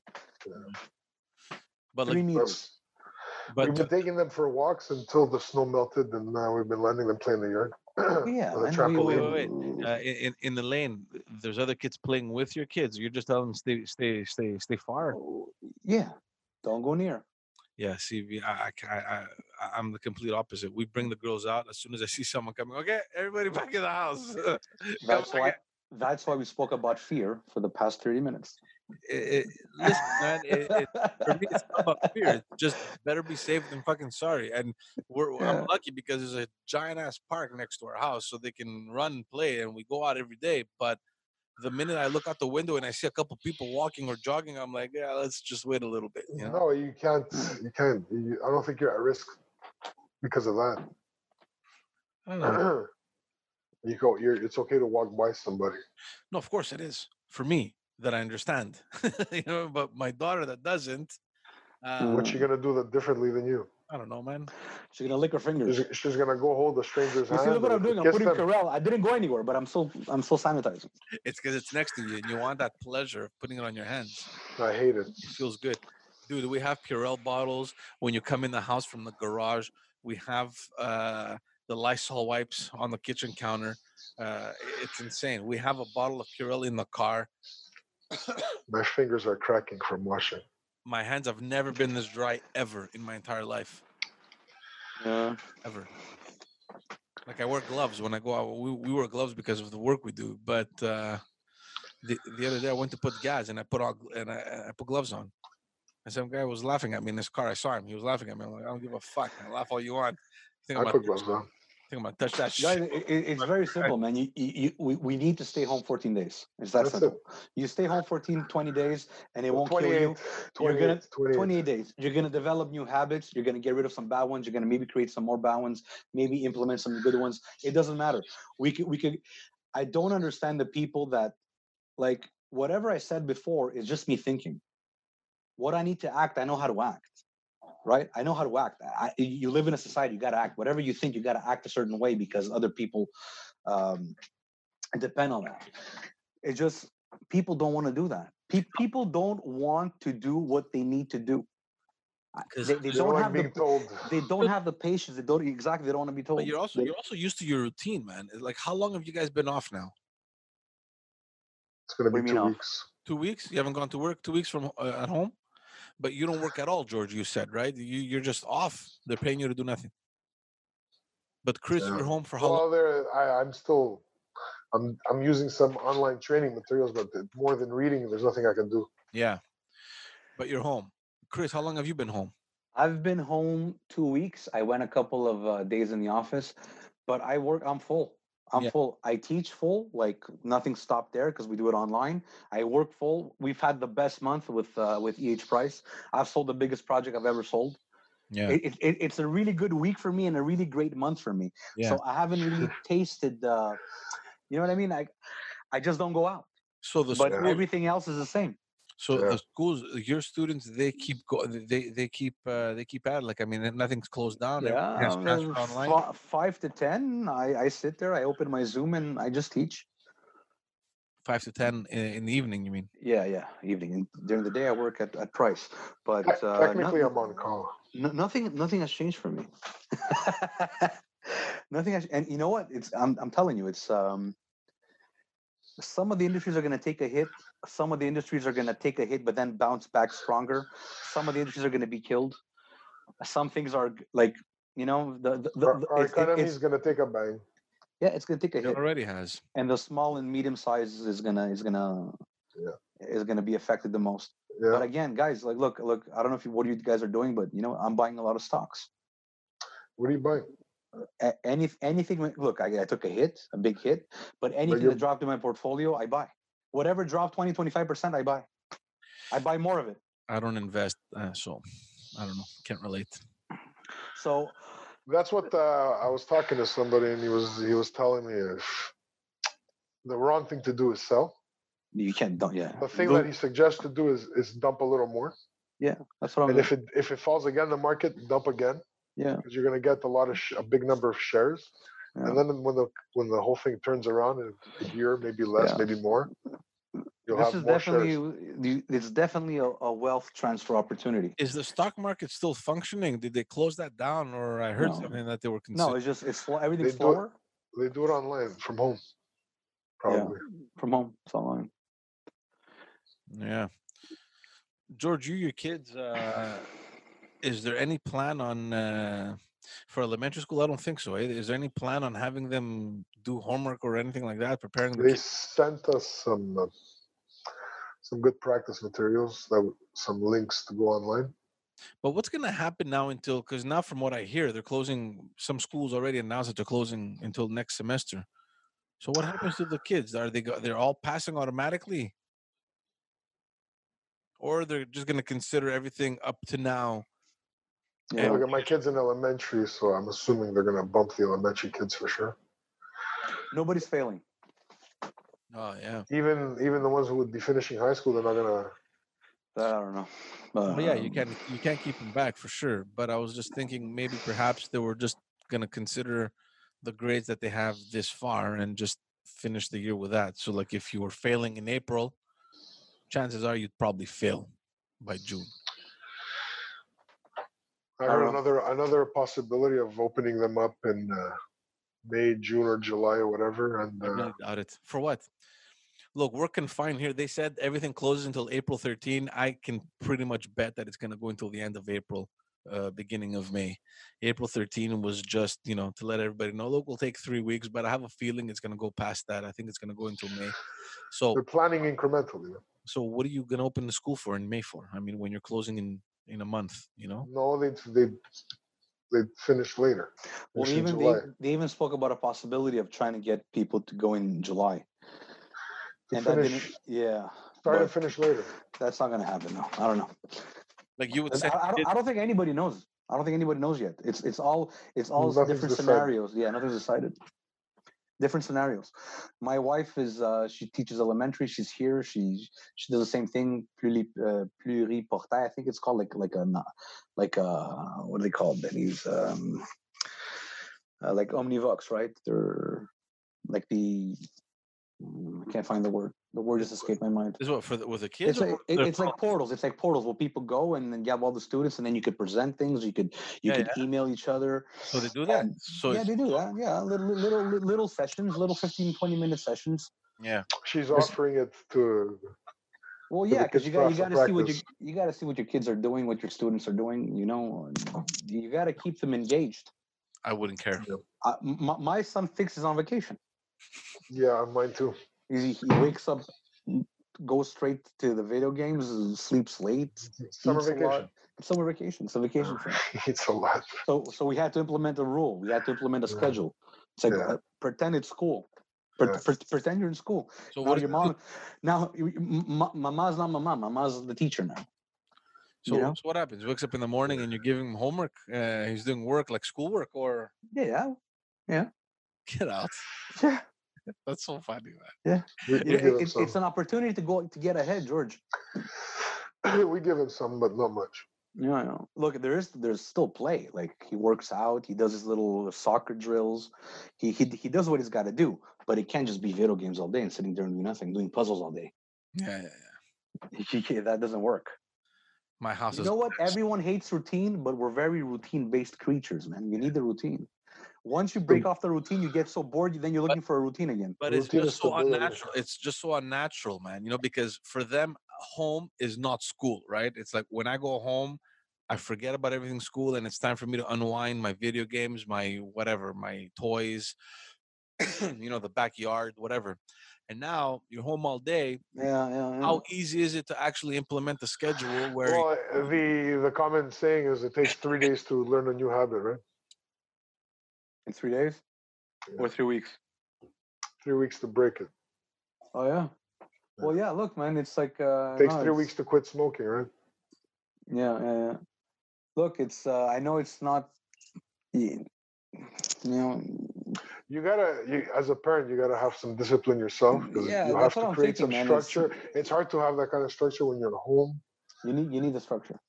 But Three like, meters. But we've been taking them for walks until the snow melted, and now we've been letting them play in the yard. Yeah, on a we trampoline. wait, wait, uh, in in- in the lane, there's other kids playing with your kids. You're just telling them stay stay stay stay far. Oh, yeah, don't go near. Yeah, see, I, I, I, I, I'm the complete opposite. We bring the girls out as soon as I see someone coming. Okay, everybody back in the house. That's why. That's why we spoke about fear for the past thirty minutes. It, it, listen, man, it, for me, it's not about fear. It's just better be safe than fucking sorry. And we're Yeah. I'm lucky because there's a giant ass park next to our house, so they can run and play, and we go out every day. But the minute I look out the window and I see a couple people walking or jogging, I'm like, yeah, let's just wait a little bit. You know? No, you can't. You can't. You, I don't think you're at risk because of that. I don't know. you go. You're. It's okay to walk by somebody. No, of course it is for me that I understand. you know, but my daughter that doesn't. Uh, What's she gonna do that differently than you? I don't know, man. She's gonna lick her fingers. She's, she's gonna go hold the stranger's You hand. see, look what I'm doing. I'm putting them. Purell. I didn't go anywhere, but I'm still, I'm still sanitizing. It's because it's next to you and you want that pleasure of putting it on your hands. I hate it. It feels good. Dude, we have Purell bottles when you come in the house from the garage. We have uh, the Lysol wipes on the kitchen counter. Uh, it's insane. We have a bottle of Purell in the car. My fingers are cracking from washing. My hands have never been this dry ever in my entire life. Yeah. Ever. Like I wear gloves when I go out. We, we wear gloves because of the work we do. But uh, the, the other day I went to put gas and I put all and I, I put gloves on. And some guy was laughing at me in this car. I saw him. He was laughing at me. I'm like, I don't give a fuck. man. Laugh all you want. Think I I'm put gloves on. Think I'm gonna touch that Guys, shit. it, it- it's very simple, man. You, you, you, we, we need to stay home 14 days. It's that That's it. simple. You stay home 14, 20 days, and it won't kill you. 28, You're gonna 28, 28. 28 days. You're gonna develop new habits. You're gonna get rid of some bad ones. You're gonna maybe create some more bad ones. Maybe implement some good ones. It doesn't matter. We could we could. I don't understand the people that like whatever I said before is just me thinking. What I need to act, I know how to act. Right? I know how to act. I, you live in a society, you gotta act. Whatever you think, you gotta act a certain way because other people um, depend on that. It just people don't want to do that. Pe- people don't want to do what they need to do. 'Cause They, they They don't don't like have being the told. they don't have the patience. They don't exactly. They don't want to be told. But you're also They- you're also used to your routine, man. Like how long have you guys been off now? It's gonna What be you two mean off? weeks. Two weeks? You haven't gone to work. Two weeks from uh, at home, but you don't work at all, George. You said right. You you're just off. They're paying you to do nothing. But Chris, Yeah. you're home for how long? There. I, I'm still. I'm. I'm using some online training materials, but more than reading, there's nothing I can do. Yeah, but you're home. Chris, how long have you been home? I've been home two weeks. I went a couple of uh, days in the office, but I work. I'm full. I'm Yeah. full. I teach full. Like nothing stopped there because we do it online. I work full. We've had the best month with uh, with EH Price. I've sold the biggest project I've ever sold. Yeah, It, it, it- it's a really good week for me and a really great month for me. yeah. So I haven't really tasted. Uh, you know what I mean? I I just don't go out. So the But school, everything else is the same. So Yeah. the schools, your students, they keep go, they they keep uh, they keep at it. Like I mean, nothing's closed down. Yeah, has um, online. fi- five to ten. I, I sit there. I open my Zoom and I just teach. Five to ten in, in the evening. You mean? Yeah, yeah. Evening during the day, I work at, at Price. But uh, Technically, no- I'm on call. no- nothing nothing has changed for me. nothing has, and you know what? It's I'm I'm telling you, it's um. Some of the industries are going to take a hit. Some of the industries are going to take a hit, but then bounce back stronger. Some of the industries are going to be killed. Some things are like you know the the, the, Our, our it- economy it's- is gonna take a bang. yeah, it's going to take a It hit. already has. and the small and medium sizes is gonna is gonna is gonna be affected the most. Yeah. But again, guys, like look, look, I don't know if you, what you guys are doing, but you know, I'm buying a lot of stocks. What are you buying? A- Any anything, look, I, I took a hit, a big hit, but anything you're- that dropped in my portfolio, I buy. Whatever dropped 20, 25 percent, I buy. I buy more of it. I don't invest, uh, so I don't know. Can't relate. So That's what uh, I was talking to somebody, and he was he was telling me if the wrong thing to do is sell. you can't, don't, yeah. The thing Go- that he suggests to do is is dump a little more, Yeah, that's what I'm. and if it if it falls again in the market, dump again yeah, because you're gonna get a lot of sh- a big number of shares, yeah. and then when the when the whole thing turns around in a year, maybe less, Yeah. maybe more, you'll this have is more definitely shares. it's definitely a, a wealth transfer opportunity. Is the stock market still functioning? Did they close that down, or I heard No. something that they were No, considering? it's just it's slow, everything's do it- slower They do it online from home, probably. from home. It's online. Yeah. George, you, your kids, uh, is there any plan on uh, for elementary school? I don't think so. eh? Is there any plan on having them do homework or anything like that, preparing the They kids? sent us some uh, some good practice materials, that some links to go online. But what's going to happen now until? Because now, from what I hear, they're closing. Some schools already announced that they're closing until next semester. So what happens to the kids? Are they they're all passing automatically, or they're just going to consider everything up to now? Yeah. Look at my kids in elementary, so I'm assuming they're gonna bump the elementary kids for sure. Nobody's failing. Oh yeah. Even even the ones who would be finishing high school, they're not gonna. I don't know. Well, yeah, you Um, can you can't keep them back for sure. But I was just thinking maybe perhaps they were just gonna consider the grades that they have this far and just finish the year with that. So like if you were failing in April, chances are you'd probably fail by June. I I heard another another possibility of opening them up in uh, May, June, or July or whatever, and I uh, really doubt it. For what? Look, we're confined here. They said everything closes until April 13. I can pretty much bet that it's going to go until the end of April, uh, beginning of May. April 13 was just, you know, to let everybody know. Look, we'll take three weeks, but I have a feeling it's going to go past that. I think it's going to go until May. So, they're planning incrementally. so what are you going to open the school for in May for? I mean, when you're closing in in a month, you know? No, they they they finish later. Well, Finish even they, they even spoke about a possibility of trying to get people to go in July. To and that didn't, finish, yeah, start and but finish later. that's not gonna happen. No, I don't know. Like you would I, say, I, don't, I don't think anybody knows. I don't think anybody knows yet. It's it's all it's all Nothing's different decided. scenarios. Yeah, nothing's decided. Different scenarios. My wife is uh, she teaches elementary. She's here. She she does the same thing. Pluri, uh, I think it's called like like a like a what do they call it? These um, uh, like omnivox, right? They're like the I can't find the word. The word just escaped my mind. is what for the, with the kids? It's like it- it's like portals. It's like portals where people go and then you have all the students, and then you could present things. You could you Yeah, could email each other. so they do that. and- So yeah, they do that. Yeah, little little little, little sessions, little 15, 20 minute sessions. yeah. She's offering it to. Well, yeah, because you got you got to see what you you got to see what your kids are doing, what your students are doing. You know, you got to keep them engaged. I wouldn't care. Uh, m- my, my son fixes on vacation. Yeah, mine too. He, he wakes up, goes straight to the video games, sleeps late. Summer eats a lot. vacation. Summer vacation. It's a vacation it's a lot. So so we had to implement a rule. We had to implement a Yeah. schedule. It's like Yeah. uh, pretend it's school. Pre- Yeah. pre- pretend you're in school. So now what your is- mom. Now you- you- m- m- mama's not mama. Mama's the teacher now. So, you know? so what happens? He wakes up in the morning and you're giving him homework. Uh, he's doing work like schoolwork, or yeah, Yeah. get out. Yeah. That's so funny, man. We, we It- give him it's, an opportunity to go to get ahead, George. we give him some, but not much. Yeah, I know. Look, there is there's still play. Like he works out, he does his little soccer drills. He he he does what he's got to do, but it can't just be video games all day and sitting there and doing nothing, doing puzzles all day. Yeah, yeah, yeah. that doesn't work. My house You is. know what? Everyone hates routine, but we're very routine-based creatures, man. You need the routine. Once you break off the routine, you get so bored, then you're looking for a routine again. but it's just so stability. unnatural. It's just so unnatural, man. You know, because for them, home is not school, right? It's like when I go home, I forget about everything school, and it's time for me to unwind my video games, my whatever, my toys, you know, the backyard, whatever. And now you're home all day. Yeah, yeah, yeah. How easy is it to actually implement the schedule where Well, uh, the the common saying is it takes three days to learn a new habit, right? In three days Yeah. or three weeks? Three weeks to break it. Oh yeah. Well, yeah. Look, man, it's like uh, takes no, three it's- weeks to quit smoking, right? Yeah, yeah, yeah. Look, it's. Uh, I know it's not. You know. You gotta, you, as a parent, you gotta have some discipline yourself because Yeah, you have to create thinking, some man, structure. It's hard to have that kind of structure when you're at home, You need you need the structure.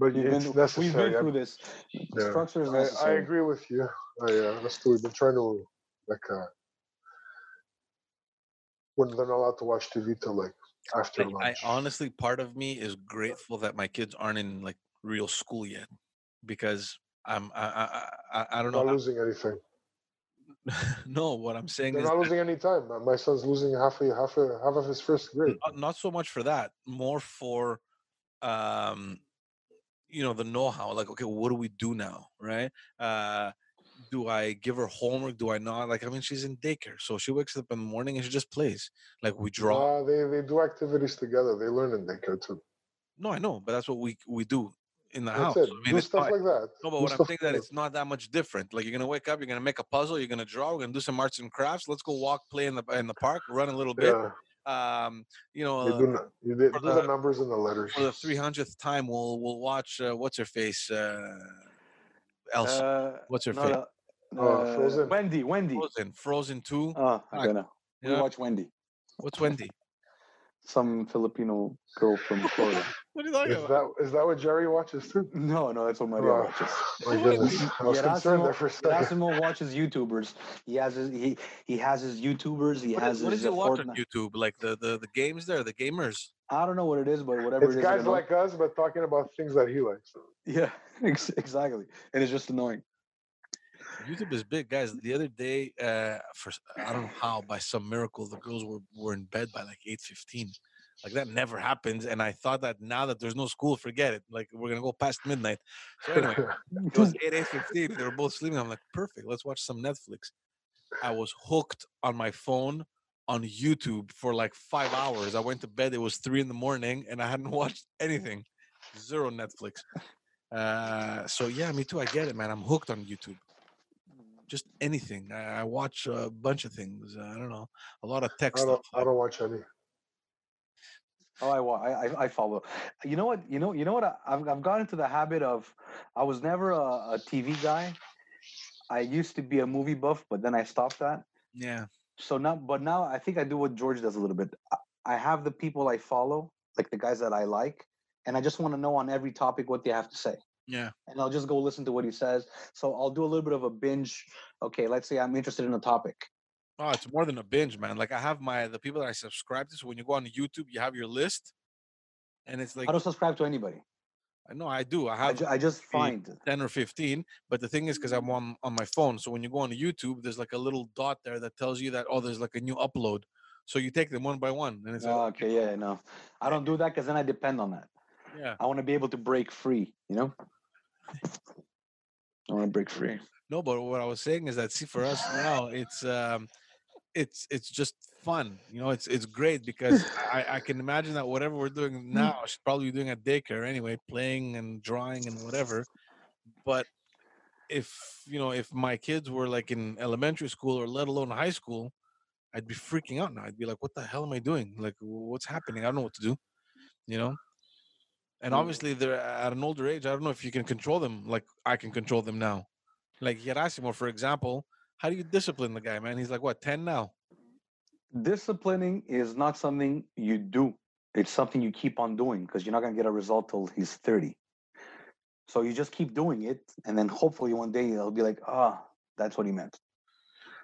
But We've it's been, necessary. we've been through this. Yeah. Structure is I, I agree with you. I, uh, that's true. We've been trying to like uh, when they're not allowed to watch TV till like after Like, I lunch. honestly, part of me is grateful that my kids aren't in like real school yet, because I'm I I I, I don't not know. losing anything. no, what I'm saying They're is not that losing any time. My- My son's losing half a half a half of his first grade. not, not so much for that, more for um you know the know-how like okay what do we do now? Right? Uh do i give her homework? Do i not? Like i mean she's in daycare so she wakes up in the morning and she just plays. Like we draw. Uh, they they do activities together. They learn in daycare too. no i know but that's what we we do in the That's house. it. i mean do it's stuff not, like that. no but Do what i'm saying that. it's not that much different. Like you're gonna wake up you're gonna make a puzzle you're gonna draw we're gonna do some arts and crafts let's go walk play in the in the park run a little bit. Yeah, um you know you uh, do, nu- you did, for do the the- numbers and the letters. for the 300th time we'll we'll watch uh, what's her face uh Elsa Uh, what's her no, face no, Uh, uh, Frozen. Wendy, Wendy. Frozen Frozen 2 Oh, Ah, I don't know. We yeah. watch Wendy, what's Wendy some Filipino girl from Florida. What are you talking Is that is that what Jerry watches too? No, no, that's what Maria Oh, watches. my goodness, I was concerned there for a second. Gerasimo watches YouTubers. He has his he he has his YouTubers. He What, has is, what his does he uh, watch on YouTube? Like the, the the games there, the gamers. I don't know what it is, but whatever It's it is, guys don't know. like us, but talking about things that he likes. yeah, ex- exactly, and it's just annoying. YouTube is big, guys. The other day, uh, for I don't know how, by some miracle, the girls were were in bed by like eight fifteen. Like that never happens, and I thought that now that there's no school, forget it. Like we're gonna go past midnight. So anyway, it was eight eight fifteen. They were both sleeping. I'm like, perfect. Let's watch some Netflix. I was hooked on my phone on YouTube for like five hours. I went to bed. It was three in the morning, and I hadn't watched anything. Zero Netflix. Uh, so yeah, me too. I get it, man. I'm hooked on YouTube. Just anything. I, I watch a bunch of things. Uh, I don't know, a lot of tech I don't. I don't watch any. Oh, I, I I- I follow. You know what? You know you know what? I, I've I've gotten into the habit of. I was never a, a TV guy. I used to be a movie buff, but then I stopped that. Yeah, So now, but now I think I do what George does a little bit. I- I have the people I follow, like the guys that I like, and I just want to know on every topic what they have to say. yeah, and I'll just go listen to what he says. So I'll do a little bit of a binge. Okay, let's say I'm interested in a topic. Oh, it's more than a binge, man. Like I have my the people that I subscribe to. So when you go on YouTube, you have your list, and it's like I don't subscribe to anybody. I know I do. I I, have ju- I just find. 10 or 15 but the thing is because i'm on on my phone so when you go on youtube there's like a little dot there that tells you that oh there's like a new upload so you take them one by one and it's like, Oh, okay, yeah, no, I don't do that because then I depend on that. yeah I want to be able to break free. You know, I want to break free. no but what i was saying is that see for us now it's um it's it's just fun you know it's it's great because i i can imagine that whatever we're doing now she's probably be doing at daycare anyway playing and drawing and whatever but if you know if my kids were like in elementary school or let alone high school i'd be freaking out now. I'd be like what the hell am i doing? Like what's happening? I don't know what to do you know? And Mm. obviously they're at an older age i don't know if you can control them like i can control them now. Like Gerasimo, for example how do you discipline the guy man he's like what 10 now Disciplining is not something you do. It's something you keep on doing because you're not gonna get a result till he's 30. So you just keep doing it, and then hopefully one day he'll be like, ah, that's what he meant.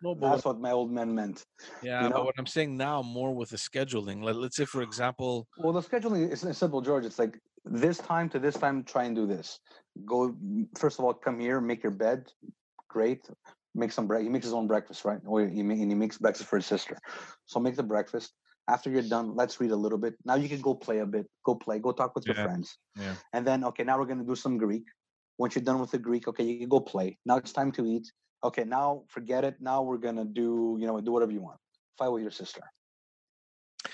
no but That's what my old man meant. yeah you but what i'm saying now more with the scheduling like let's say for example Well, the scheduling is simple, George. It's like this time to this time, try and do this. Go first of all, come here, make your bed. Great. Make some bread. He makes his own breakfast, right? Or he, and he makes breakfast for his sister. So make the breakfast. After you're done, let's read a little bit. Now you can go play a bit. Go play. Go talk with your friends. yeah. And then okay, now we're gonna do some Greek. Once you're done with the Greek, okay, you can go play. Now it's time to eat. Okay, now forget it. Now we're gonna do, you know, do whatever you want. Fight with your sister.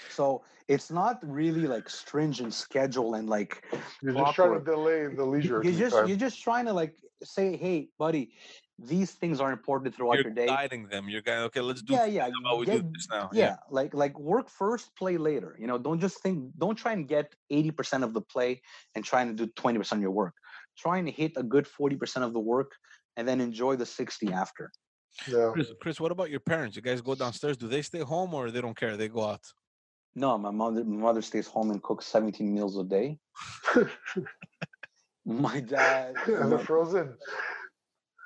So it's not really like stringent schedule and like You're just trying to delay the leisure. you're just time. you're just trying to like say, hey, buddy, these things are important throughout you're your day. guiding them you're going okay let's do Yeah, this, yeah, how about we get- do this now yeah like like work first play later you know don't just think don't try and get 80% of the play and trying to do 20% of your work try and hit a good 40% of the work and then enjoy the 60 after yeah. Chris, Chris, what about your parents? You guys go downstairs. Do they stay home or they don't care? They go out. no my mother my mother stays home and cooks 17 meals a day my dad and the my- frozen,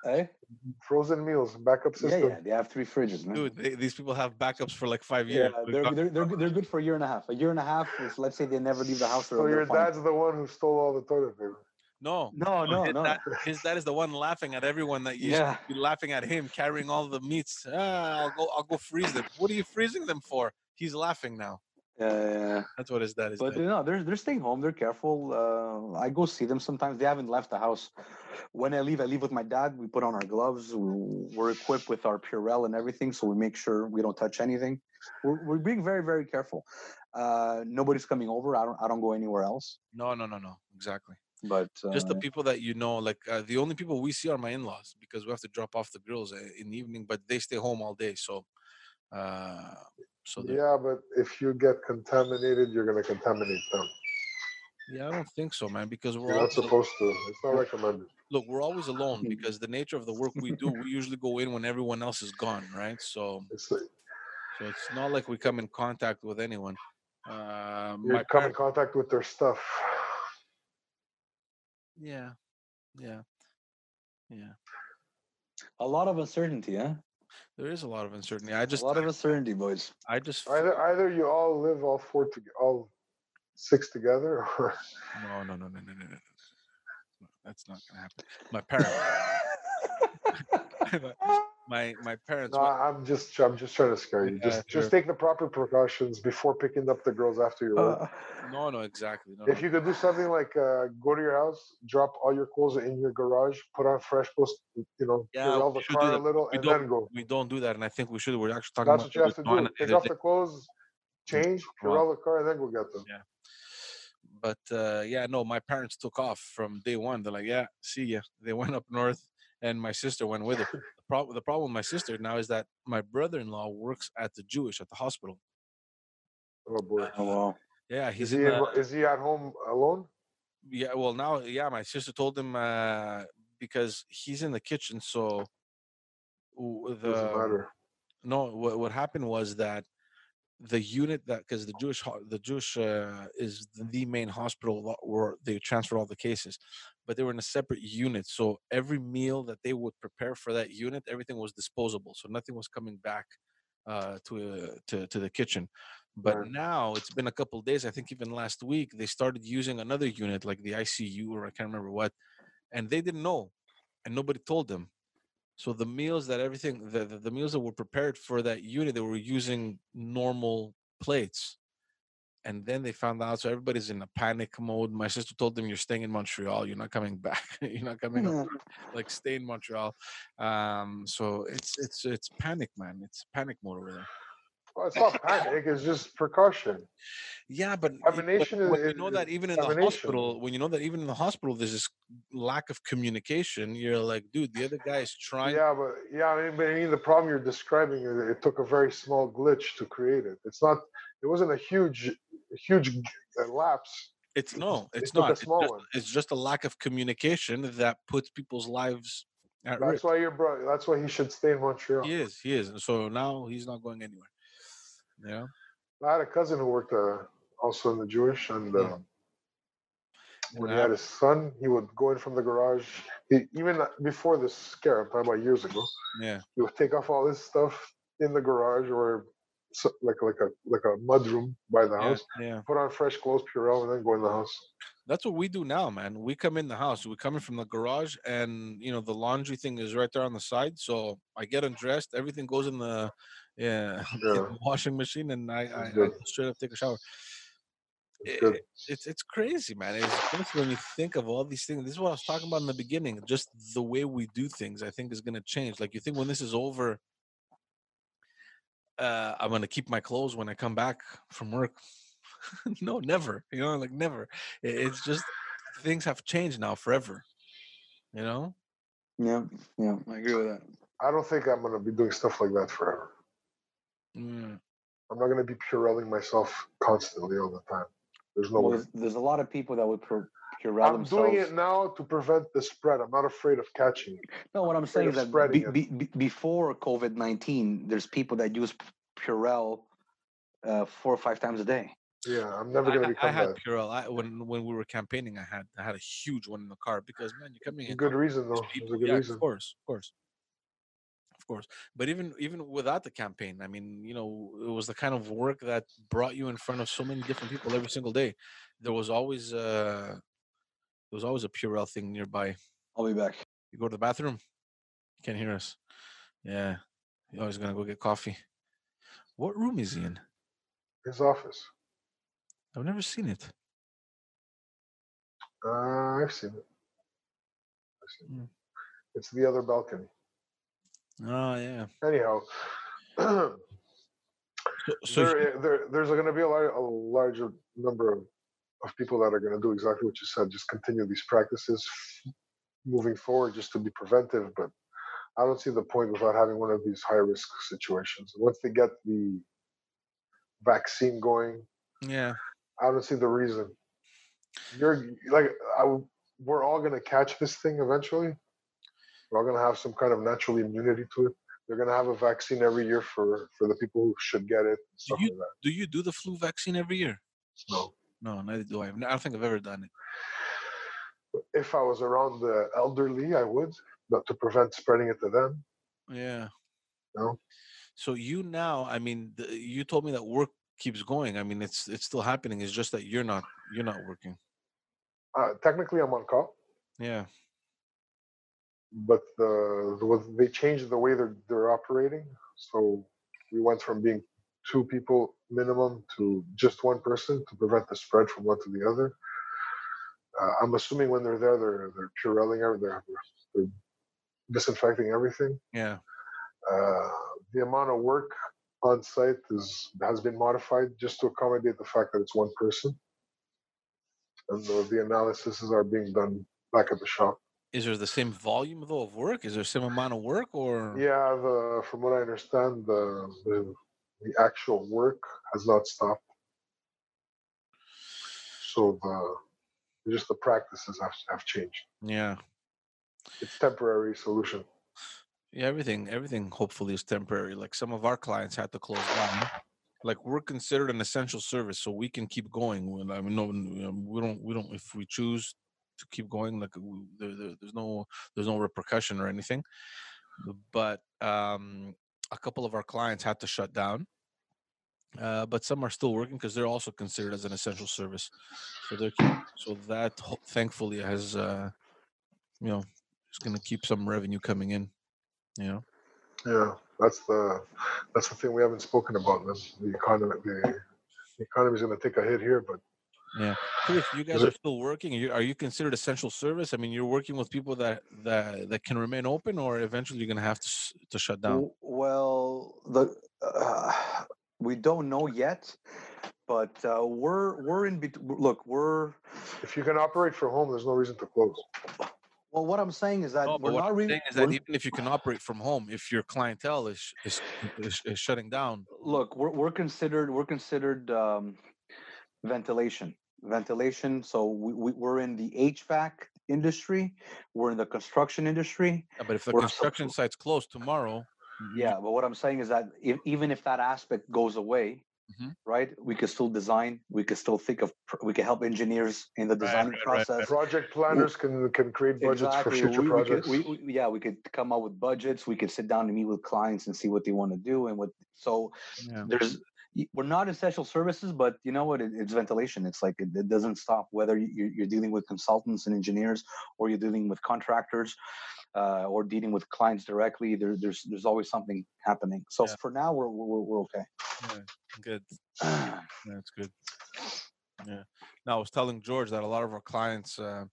eh? frozen meals, backup system. yeah yeah, they have three fridges man. Dude, they, these people have backups for like five years. We they're, they're, they're, good- they're good for a year and a half a year and a half if let's say they never leave the house they're, So your dad's the one who stole all the toilet paper. no, no no his, no Dad, his dad is the one laughing at everyone that you yeah should be laughing at him carrying all the meats. Ah, I'll go. I'll go freeze them. What are you freezing them for? He's laughing now. Uh, That's what his dad is. but doing. no, they're they're staying home. They're careful. Uh, I go see them sometimes. They haven't left the house. When I leave, I leave with my dad. We put on our gloves. we- We're equipped with our Purell and everything, so we make sure we don't touch anything. We're, we're being very very careful. Uh, nobody's coming over. I don't I don't go anywhere else. No, no, no, no. Exactly. But uh, Just the people that you know, like uh, the only people we see are my in-laws because we have to drop off the girls uh, in the evening, but they stay home all day. So, uh, so yeah. Yeah, but if you get contaminated, you're gonna contaminate them. yeah, I don't think so, man. Because we're You're not always, al- supposed to. It's not recommended. look, we're always alone because the nature of the work we do, we usually go in when everyone else is gone, right? So, It's like so it's not like we come in contact with anyone. Uh, you my come in contact with their stuff. yeah, yeah, yeah. a lot of uncertainty, huh? There is a lot of uncertainty. I just, a lot of uncertainty, boys. I just, Either either you all live all four to all six together, or no, no, no, no, no, no, no, no. no. That's not gonna happen. My parents, my my parents. no, went- I'm just I'm just trying to scare you. Yeah, Just sure. just take the proper precautions before picking up the girls after your work. Uh, No, no, exactly. No, If no. you could do something like uh, go to your house, drop all your clothes in your garage, put on fresh clothes, you know, Yeah, we the car a little, We and then go. we don't do that, and I think we should. We're actually talking That's about what you have to it with Joanna do. Take off the clothes, change. Purell the car, and then go get them. Yeah. But uh, yeah, no, my parents took off from day one. They're like, yeah, see ya. They went up north, and my sister went with her. The problem, the problem with my sister now is that my brother-in-law works at the Jewish at the hospital. Oh boy. oh wow. Yeah, Is he's he, in. in, The, is he at home alone? yeah, well now, yeah, my sister told him uh, because he's in the kitchen. So w- Doesn't the matter. no, what what happened was that the unit that because the Jewish the Jewish uh, is the main hospital where they transfer all the cases, but they were in a separate unit. So every meal that they would prepare for that unit, everything was disposable. So nothing was coming back uh, to uh, to to the kitchen. But Right. now it's been a couple days. I think even last week they started using another unit like the ICU or I can't remember what, and they didn't know, and nobody told them. So the meals that everything the, the, the meals that were prepared for that unit, they were using normal plates. And then they found out, so everybody's in a panic mode. My sister told them, "You're staying in Montreal. You're not coming back. You're not coming up. Like stay in Montreal." Um, so it's it's it's panic, man. It's panic mode over there. Well, it's not panic. It's just precaution. Yeah, but, y- but Contamination is- when you know that even in the hospital, when you know that even in the hospital, there's this lack of communication. You're like, dude, the other guy is trying. Yeah, but yeah, I mean, but I mean, the problem you're describing is it took a very small glitch to create it. It's not. It wasn't a huge, huge uh, lapse. It's no, it's a not. It's small just, one. it's just a lack of communication that puts people's lives at That's risk. why your bro. That's why he should stay in Montreal. He is, he is. So now he's not going anywhere. Yeah. I had a cousin who worked uh, also in the Jewish, and Yeah. uh, when he Yeah. had his son, he would go in from the garage. He, even before this scare, I'm talking about years ago. Yeah. He would take off all his stuff in the garage or so, like like a like a mud room by the Yeah. house. Yeah. Put on fresh clothes, Purell, and then go in the house. That's what we do now, man. We come in the house. We come in from the garage, and you know the laundry thing is right there on the side. So I get undressed. Everything goes in the yeah, Yeah. the washing machine, and I, I, I straight up take a shower. It's It- it's it's crazy, man. It's crazy when you think of all these things. This is what I was talking about in the beginning. Just the way we do things, I think, is going to change. Like you think when this is over, uh, I'm going to keep my clothes when I come back from work. no, never. You know, like never. I- It's just things have changed now forever. You know. Yeah, yeah, I agree with that. I don't think I'm gonna be doing stuff like that forever. Mm, I'm not gonna be Purelling myself constantly all the time. There's no Well, way. there's, there's a lot of people that would pro- Purell I'm themselves. doing it now to prevent the spread. I'm not afraid of catching it. No, what I'm afraid saying is that be, be, be, before COVID nineteen, there's people that use Purell uh, four or five times a day. Yeah, I'm never gonna I- I had that. Purell. I, when when we were campaigning, I had I had a huge one in the car because man, you're coming in Good reason though. People- good yeah, reason. Of course, of course, of course. But even even without the campaign, I mean, you know, it was the kind of work that brought you in front of so many different people every single day. There was always uh, there was always a Purell thing nearby. I'll be back. You go to the bathroom, You can't hear us. Yeah, you're always gonna go get coffee. What room is he in? His office. I've never seen it. Uh, I've seen it. I've seen Hmm. it. It's the other balcony. Oh yeah. Anyhow, So, so there, there, there's going to be a, lar- a larger number of, of people that are going to do exactly what you said. Just continue these practices moving forward, just to be preventive. But I don't see the point without having one of these high risk situations. Once they get the vaccine going, yeah. I don't see the reason. You're like, I, we're all going to catch this thing eventually. We're all going to have some kind of natural immunity to it. They're going to have a vaccine every year for for the people who should get it. Stuff you- like. Do you do the flu vaccine every year? No. No, neither do I. I don't think I've ever done it. if I was around the elderly, I would, but to prevent spreading it to them. Yeah. No. So you now, I mean, the, you told me that work keeps going. I mean, it's it's still happening. It's just that you're not you're not working. Uh, technically, I'm on call, Yeah. but the, the they changed the way they're they're operating. So we went from being two people minimum to just one person to prevent the spread from one to the other. Uh, I'm assuming when they're there, they're they're pureling everything, they're, they're disinfecting everything. Yeah. Uh, the amount of work on site is has been modified just to accommodate the fact that it's one person, and the, the analyses are being done back at the shop. Is there the same volume though of work? Is there same amount of work or? Yeah, the from what I understand, the the, the actual work has not stopped. So the just the practices have have changed. Yeah. It's temporary solution. Yeah, everything, everything hopefully is temporary. Like some of our clients had to close down. Like we're considered an essential service, so we can keep going. When I mean, no, we don't, we don't. If we choose to keep going, like there, there, there's no, there's no repercussion or anything. But um, a couple of our clients had to shut down. Uh, but some are still working because they're also considered as an essential service. So they're so that thankfully has, uh, you know, is going to keep some revenue coming in. You know. Yeah, that's the that's the thing we haven't spoken about. man. The economy, the, the economy is going to take a hit here, but yeah. Chris, you guys are still working. Are you, are you considered essential service? I mean, you're working with people that that that can remain open, or eventually you're gonna have to to shut down. Well, the uh, we don't know yet, but uh, we're we're in between. Look, we're if you can operate from home, there's no reason to close. Well. What I'm saying is that No, we're not really. is that even if you can operate from home, if your clientele is is, is, is shutting down, look, we're we're considered we're considered um, ventilation. Ventilation. So we, we we're in the HVAC industry. We're in the construction industry. uh, but if the We're construction supp- site's closed tomorrow, Yeah, but what I'm saying is that if, even if that aspect goes away, Mhm. right, we could still design. We could still think of. We could help engineers in the design right, right, right. process. Project planners can can create budgets for future we, we could, projects. we, we- yeah, we could come up with budgets. We could sit down and meet with clients and see what they want to do and what. So yeah. there's we're not essential services, but you know what? It, it's ventilation. It's like it, it doesn't stop whether you're, you're dealing with consultants and engineers or you're dealing with contractors uh, or dealing with clients directly. There, there's there's always something happening. So Yeah. for now, we're we're, we're okay. yeah, good. That's good. Yeah. Now I was telling George that a lot of our clients uh,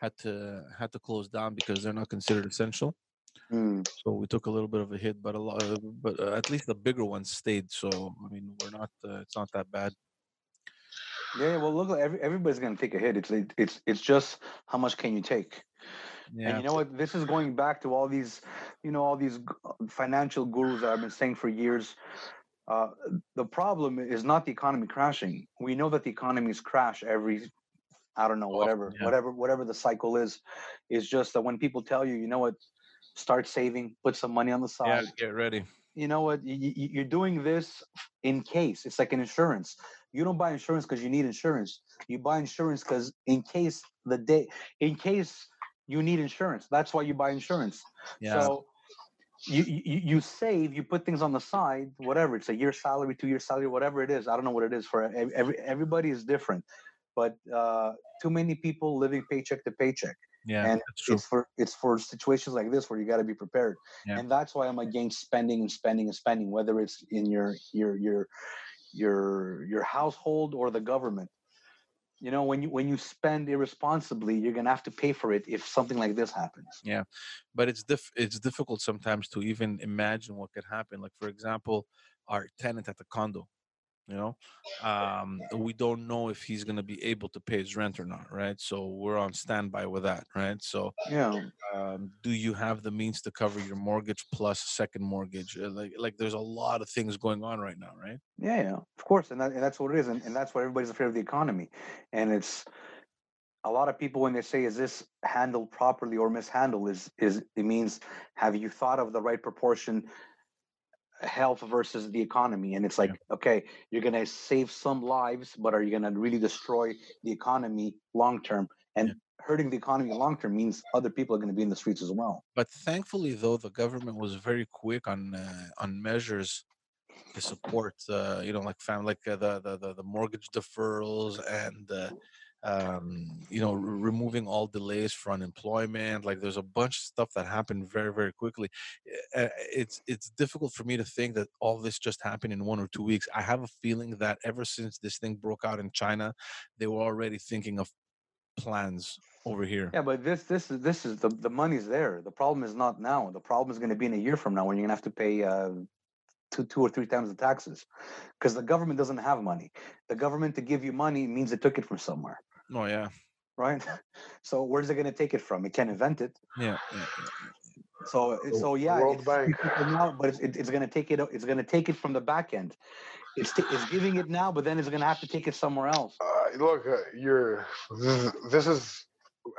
had to had to close down because they're not considered essential. Mm. So we took a little bit of a hit, but a lot, but uh, at least the bigger ones stayed. So I mean, we're not. Uh, it's not that bad. Yeah, well, look, every, everybody's gonna take a hit. It's it's it's just how much can you take? Yeah. And you know what? This is going back to all these, you know, all these uh, financial gurus that I've been saying for years. Uh, the problem is not the economy crashing. We know that the economies crash every, I don't know, Oh, whatever, yeah. whatever, whatever the cycle is. Is just that when people tell you, you know what, start saving, put some money on the side. yeah. Get ready. You know what? y- y- You're doing this in case. It's like an insurance. You don't buy insurance because you need insurance. You buy insurance because in case the day, in case you need insurance. That's why you buy insurance. Yeah. So you, you you save, you put things on the side, whatever. It's a year salary, two year salary, whatever it is. I don't know what it is for every everybody is different, but uh, too many people living paycheck to paycheck, yeah. and that's true. it's for it's for situations like this where you got to be prepared. Yeah. And that's why I'm against spending and spending and spending, whether it's in your your your your your household or the government. You know, when you when you spend irresponsibly, you're gonna have to pay for it if something like this happens. Yeah. But it's diff- it's difficult sometimes to even imagine what could happen. Like for example, our tenant at the condo, you know, um, we don't know if he's going to be able to pay his rent or not, right? So we're on standby with that, right? So Yeah. um, do you have the means to cover your mortgage plus a second mortgage? Uh, Like like there's a lot of things going on right now, right? Yeah, yeah, of course, and, that, and that's what it is, and, and that's why everybody's afraid of the economy, and it's a lot of people when they say, "Is this handled properly or mishandled?" Is is it means have you thought of the right proportion, health versus the economy, and it's like, okay, you're gonna save some lives, but are you gonna really destroy the economy long term? And Yeah. hurting the economy long term means other people are gonna be in the streets as well. But thankfully, though, the government was very quick on uh, on measures to support, uh, you know, like fam, like uh, the, the the the mortgage deferrals and uh, um, you know, re- removing all delays for unemployment. Like, there's a bunch of stuff that happened very very quickly. Uh, It's it's difficult for me to think that all this just happened in one or two weeks. I have a feeling that ever since this thing broke out in China, they were already thinking of plans over here. Yeah, but this this is this is the the money's there. The problem is not now. The problem is going to be in a year from now when you're going to have to pay uh, two two or three times the taxes, because the government doesn't have money. The government to give you money means it took it from somewhere, Oh yeah, right? So where's it going to take it from? It can't invent it. yeah, yeah. yeah. So The so yeah, World it's Bank. people now, but it's, it, it's going to take it. It's going to take it from the back end. It's t- it's giving it now, but then it's going to have to take it somewhere else. Uh, look, uh, you're. This is, this is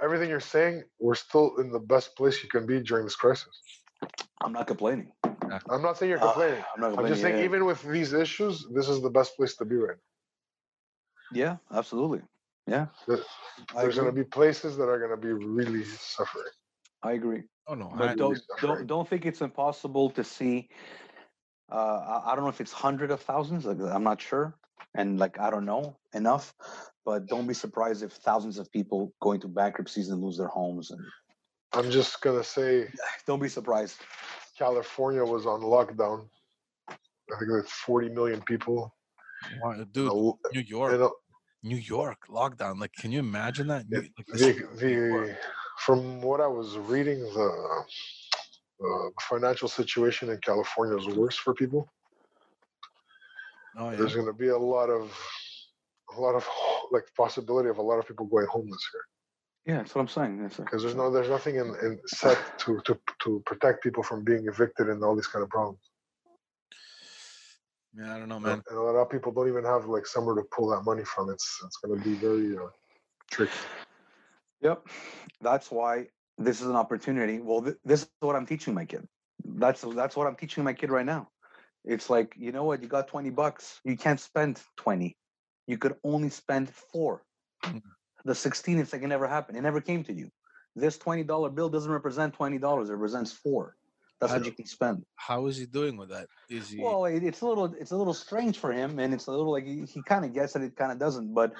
everything you're saying. We're still in the best place you can be during this crisis. I'm not complaining. I'm not saying you're Uh, complaining. I'm not complaining. I'm just saying, yeah. even with these issues, this is the best place to be right. yeah, absolutely. Yeah, The- There's going to be places that are going to be really suffering. I agree. Oh no, but I, don't don't don't think it's impossible to see uh I, I don't know if it's hundred of thousands like i'm not sure and like i don't know enough but don't be surprised if thousands of people go into bankruptcies and lose their homes and I'm just going to say don't be surprised California was on lockdown. I think it's 40 million people. Why- dude, a l- New York, in a- New York lockdown. Like, can you imagine that? New- It- like, the, is New York. the from what I was reading, the uh, financial situation in California is worse for people. oh yeah, There's going to be a lot of a lot of like possibility of a lot of people going homeless here yeah that's what i'm saying That's a- because there's no there's nothing in, in set to, to to protect people from being evicted and all these kind of problems. Yeah. I don't know, man. and a lot of people don't even have like somewhere to pull that money from. It's it's going to be very uh, tricky. yep. That's why this is an opportunity. Well th- this is what i'm teaching my kid. That's that's what i'm teaching my kid right now. It's like you know what? You got 20 bucks. You can't spend 20 you could only spend four. Mm. the 16 it's like it never happened. It never came to you. This $20 bill doesn't represent $20 it represents four that's I what you can spend How is he doing with that? Is he? well it, it's a little it's a little strange for him and it's a little like he, he kind of gets it it kind of doesn't but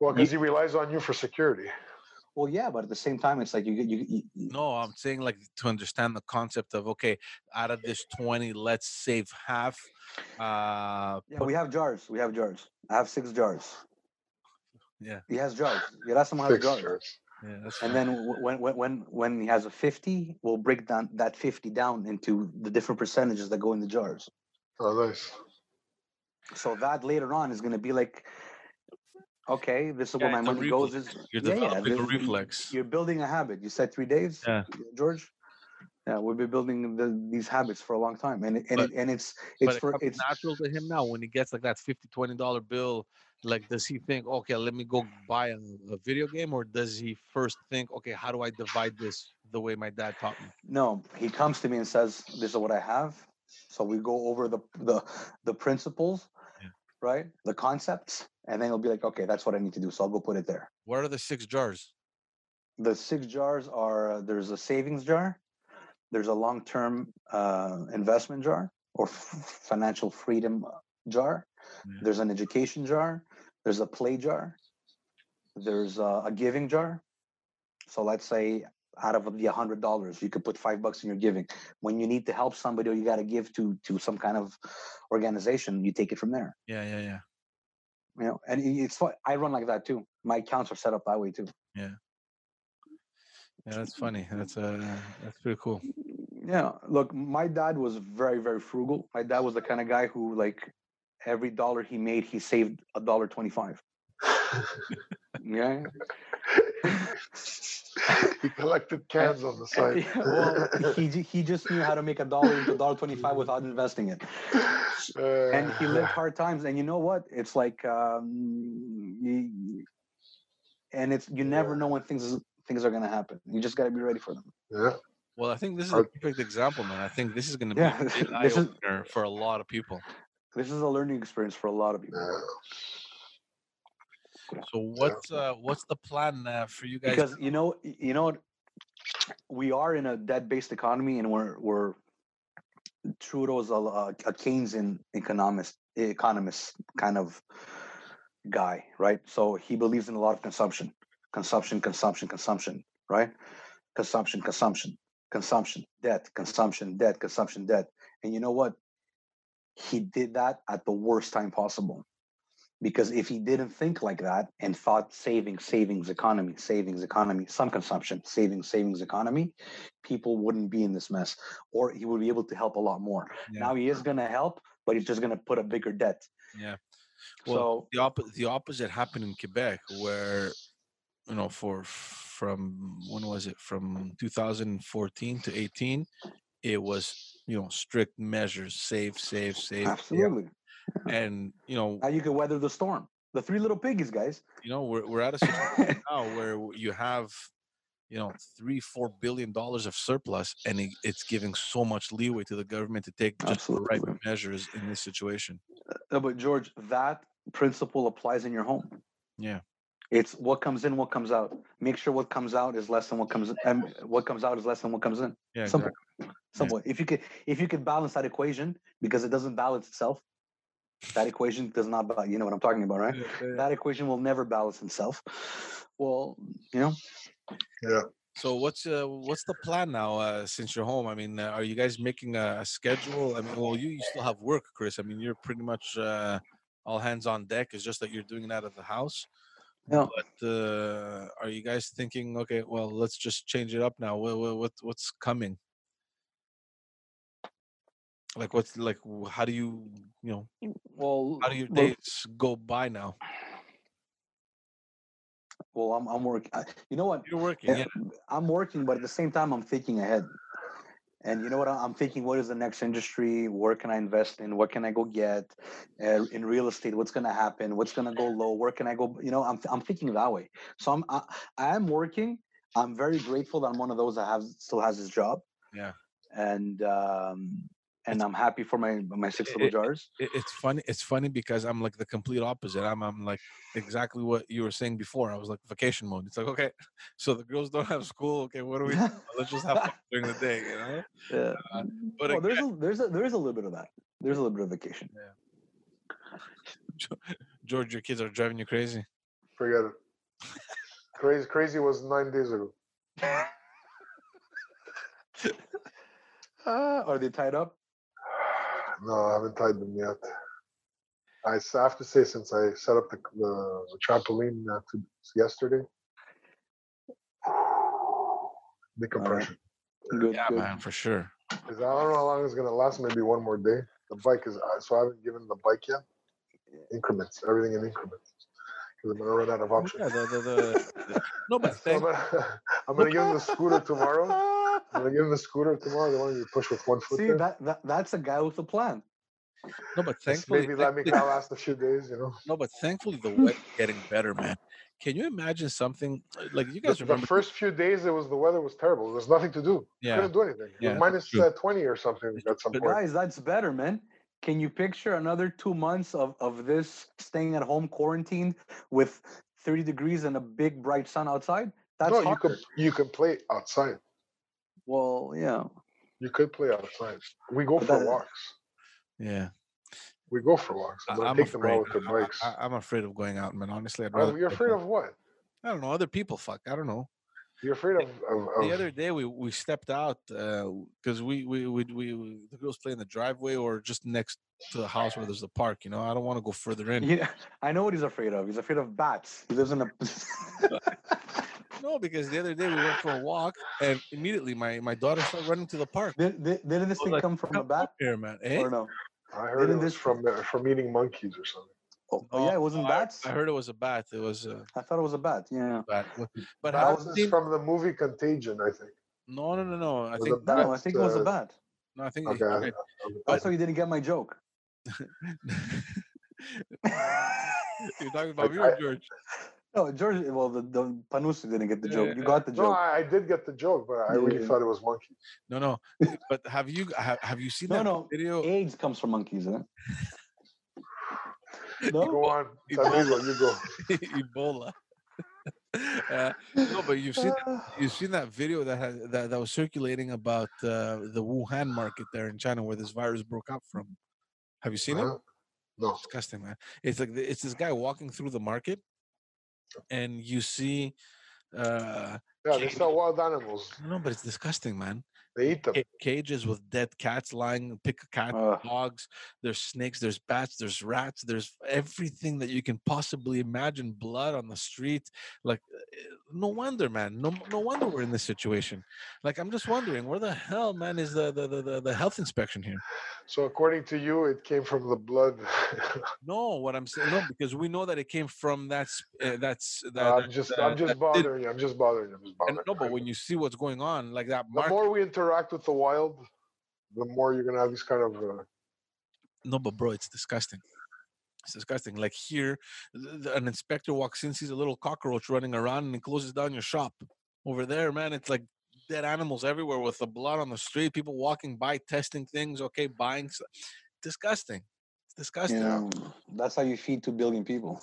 Well, because he relies on you for security. well yeah but at the same time it's like you you, you, you no, I'm saying like to understand the concept of okay, out of this twenty, let's save half. Uh, Yeah, we have jars. We have jars. I have six jars. Yeah. He has jars. Gerasim has Six jars. jars. Yeah, that's And fine. then when when when when he has a fifty, we'll break down that fifty down into the different percentages that go in the jars. Oh, nice. So that later on is going to be like, okay, this is where my it's a money goes. Is You're yeah, yeah, developing a reflex. You're building a habit. You said three days, Yeah. George. Yeah, we'll be building the, these habits for a long time, and and But- it, and it's but it's it for it's natural to him now when he gets like that 50 20 dollar bill like does he think okay let me go buy a, a video game or does he first think okay how do i divide this the way my dad taught me No, he comes to me and says, "This is what I have." So we go over the the the principles, Yeah. right? The concepts, and then he'll be like, "Okay, that's what I need to do." So I'll go put it there. what are the six jars The six jars are uh, there's a savings jar, there's a long term uh, investment jar or f- financial freedom jar, Yeah. there's an education jar, there's a play jar, there's a, a giving jar. So let's say out of the hundred dollars, you could put five bucks in your giving. When you need to help somebody or you got to give to to some kind of organization, you take it from there. Yeah, yeah, yeah. You know, and it's fun. I run like that too. My accounts are set up that way too. Yeah. Yeah, that's funny. That's uh, that's pretty cool. Yeah, look, my dad was very, very frugal. My dad was the kind of guy who, like, every dollar he made, he saved a dollar twenty-five. Yeah, he collected cans on the side. well, he he just knew how to make a dollar into a dollar twenty-five without investing it, and he lived hard times. And you know what? It's like, um, you, and it's you never Yeah. know when things things are gonna happen. You just gotta be ready for them. Yeah, Well, I think this is a perfect example, man. I think this is going to be Yeah, a big eye this is- opener for a lot of people. This is a learning experience for a lot of people. So what's uh, what's the plan uh, for you guys? because you know you know we are in a debt-based economy and we're we're Trudeau's a, a, a Keynesian economist economist kind of guy, right? So he believes in a lot of consumption, consumption, consumption, consumption, right? Consumption, consumption, consumption, debt, consumption, debt, consumption, debt. And you know what? He did that at the worst time possible because if he didn't think like that and thought savings savings economy savings economy some consumption savings savings economy people wouldn't be in this mess or he would be able to help a lot more Yeah. now he is going to help but he's just going to put a bigger debt Yeah. Well, so the opposite the opposite happened in Quebec where you know for from when was it from 2014 to 18 it was you know strict measures safe, safe, safe. absolutely. And you know now you can weather the storm. The three little piggies guys. You know we're, we're at a situation now where you have you know three four billion dollars of surplus and it, it's giving so much leeway to the government to take just the right measures in this situation. Uh, but george that principle applies in your home. Yeah it's what comes in what comes out make sure what comes out is less than what comes in and what comes out is less than what comes in yeah Simple. exactly. Simple. If you could, if you could balance that equation, because it doesn't balance itself, that equation does not. ba- You know what I'm talking about, right? Yeah, yeah. That equation will never balance itself. Well, you know, Yeah. So what's uh, what's the plan now uh, since you're home? I mean, uh, are you guys making a, a schedule? I mean, well, you, you still have work, Chris. I mean, you're pretty much uh, all hands on deck. It's just that you're doing it out of the house. Yeah. But uh, are you guys thinking, okay, well, let's just change it up now? What, what, what what's coming? Like what's like? How do you you know? well, How do your well, days go by now? well, I'm, I'm working. You know what? You're working, yeah. Yeah, I'm working, but at the same time, I'm thinking ahead. And you know what? I'm thinking, what is the next industry? Where can I invest in? What can I go get uh, in real estate? What's going to happen? What's going to go low? Where can I go? You know, I'm I'm thinking that way. So I'm I, I am working. I'm very grateful that I'm one of those that have still has his job. Yeah. And um and I'm happy for my my six little it- jars. it, it's funny it's funny because i'm like the complete opposite i'm i'm like exactly what you were saying before i was like vacation mode it's like okay so the girls don't have school okay what do we do? let's just have fun during the day you know Yeah. Uh, but well, there's a there's a there's a little bit of that. There's a little bit of vacation. Yeah. George your kids are driving you crazy Forget it. Crazy, crazy was nine days ago. Uh, are they tied up? No, I haven't tied them yet. I have to say, since I set up the, the, the trampoline uh, to, yesterday, decompression. Good. yeah good. man for sure 'Cause I don't know how long it's gonna last. Maybe one more day. The bike is uh, so I haven't given the bike yet. Increments, everything in increments. Because I'm gonna run out of options. yeah, the, the, the, the- no but So I'm gonna, I'm gonna give him the scooter tomorrow. I'm gonna give him the scooter tomorrow. The one you push with one foot. See there. that, that that's a guy with a plan. no but Just thankfully maybe let me thankfully- last a few days. You know. no but thankfully the weather getting better man can you imagine something uh, like you guys the remember first few days, it was the weather was terrible. There was nothing to do. yeah Couldn't do anything. It Yeah, minus uh, 20 or something at some But point. Guys, that's better, man. Can you picture another two months of, of this staying at home quarantined with 30 degrees and a big bright sun outside? That's no, you harder. could you can play outside. Well, yeah. You could play outside. We go But for that- walks. yeah We go for walks. I'm I- gonna I'm take them afraid with their I- I- bikes. I, am afraid of going out man honestly i'd rather you're afraid home. of what? I don't know. Other people, fuck. I don't know. You're afraid of, of, the other day we we stepped out uh, because we, we we we we the girls play in the driveway or just next to the house where there's the park. You know, I don't want to go further in. Yeah, I know what he's afraid of. He's afraid of bats. He lives in a. No, because the other day we went for a walk and immediately my my daughter started running to the park. did, did, didn't this was thing like, come from a Come bat up here, man. Eh? or no? I heard didn't was this- from uh, from eating monkeys or something. Oh, No, yeah, it wasn't I- bats. I heard it was a bat. It was a I thought it was a bat. Yeah. bat. But That was you seen? from the movie Contagion, I think. No, no, no, no. I think bat. No, I think it was a uh, bat. no. I think Okay. okay. That's why you didn't get my joke. You're talking about me or George? No, George. Well, the, the Panusi didn't get the Yeah, joke. yeah, You got the No, joke. I, I did get the joke, but I Yeah, really yeah. thought it was monkeys. No, no. But have you have, have you seen No, that no. video? AIDS comes from monkeys, huh? No. Go on, Ebola. You go. Ebola. uh, no, but you've seen Ah. you've seen that video that has, that that was circulating about uh, the Wuhan market there in China where this virus broke out from. Have you seen it? Huh? No. disgusting, man. It's like it's this guy walking through the market, and you see, uh, Yeah, they sell wild animals. no, but it's disgusting, man. They eat them. Cages with dead cats lying, pick a cat, Ugh. dogs. There's snakes. There's bats. There's rats. There's everything that you can possibly imagine. Blood on the street. Like, uh, no wonder, man. No, no wonder we're in this situation. Like, I'm just wondering, where the hell, man, is the the the, the, the health inspection here? So according to you, it came from the blood. No, what I'm saying, no, because we know that it came from that's uh, that's that. I'm just, that- I'm just that you. I'm just bothering you. I'm just bothering. no, but when you see what's going on, like that the market, more we interact with the wild, the more you're gonna have these kind of. Uh, no, but bro, it's disgusting. It's disgusting. Like here, th- th- an inspector walks in, sees a little cockroach running around, and he closes down your shop. Over there, man, it's like dead animals everywhere with the blood on the street. People walking by, testing things. Okay, buying. s- Disgusting. It's disgusting. You know, that's how you feed two billion people.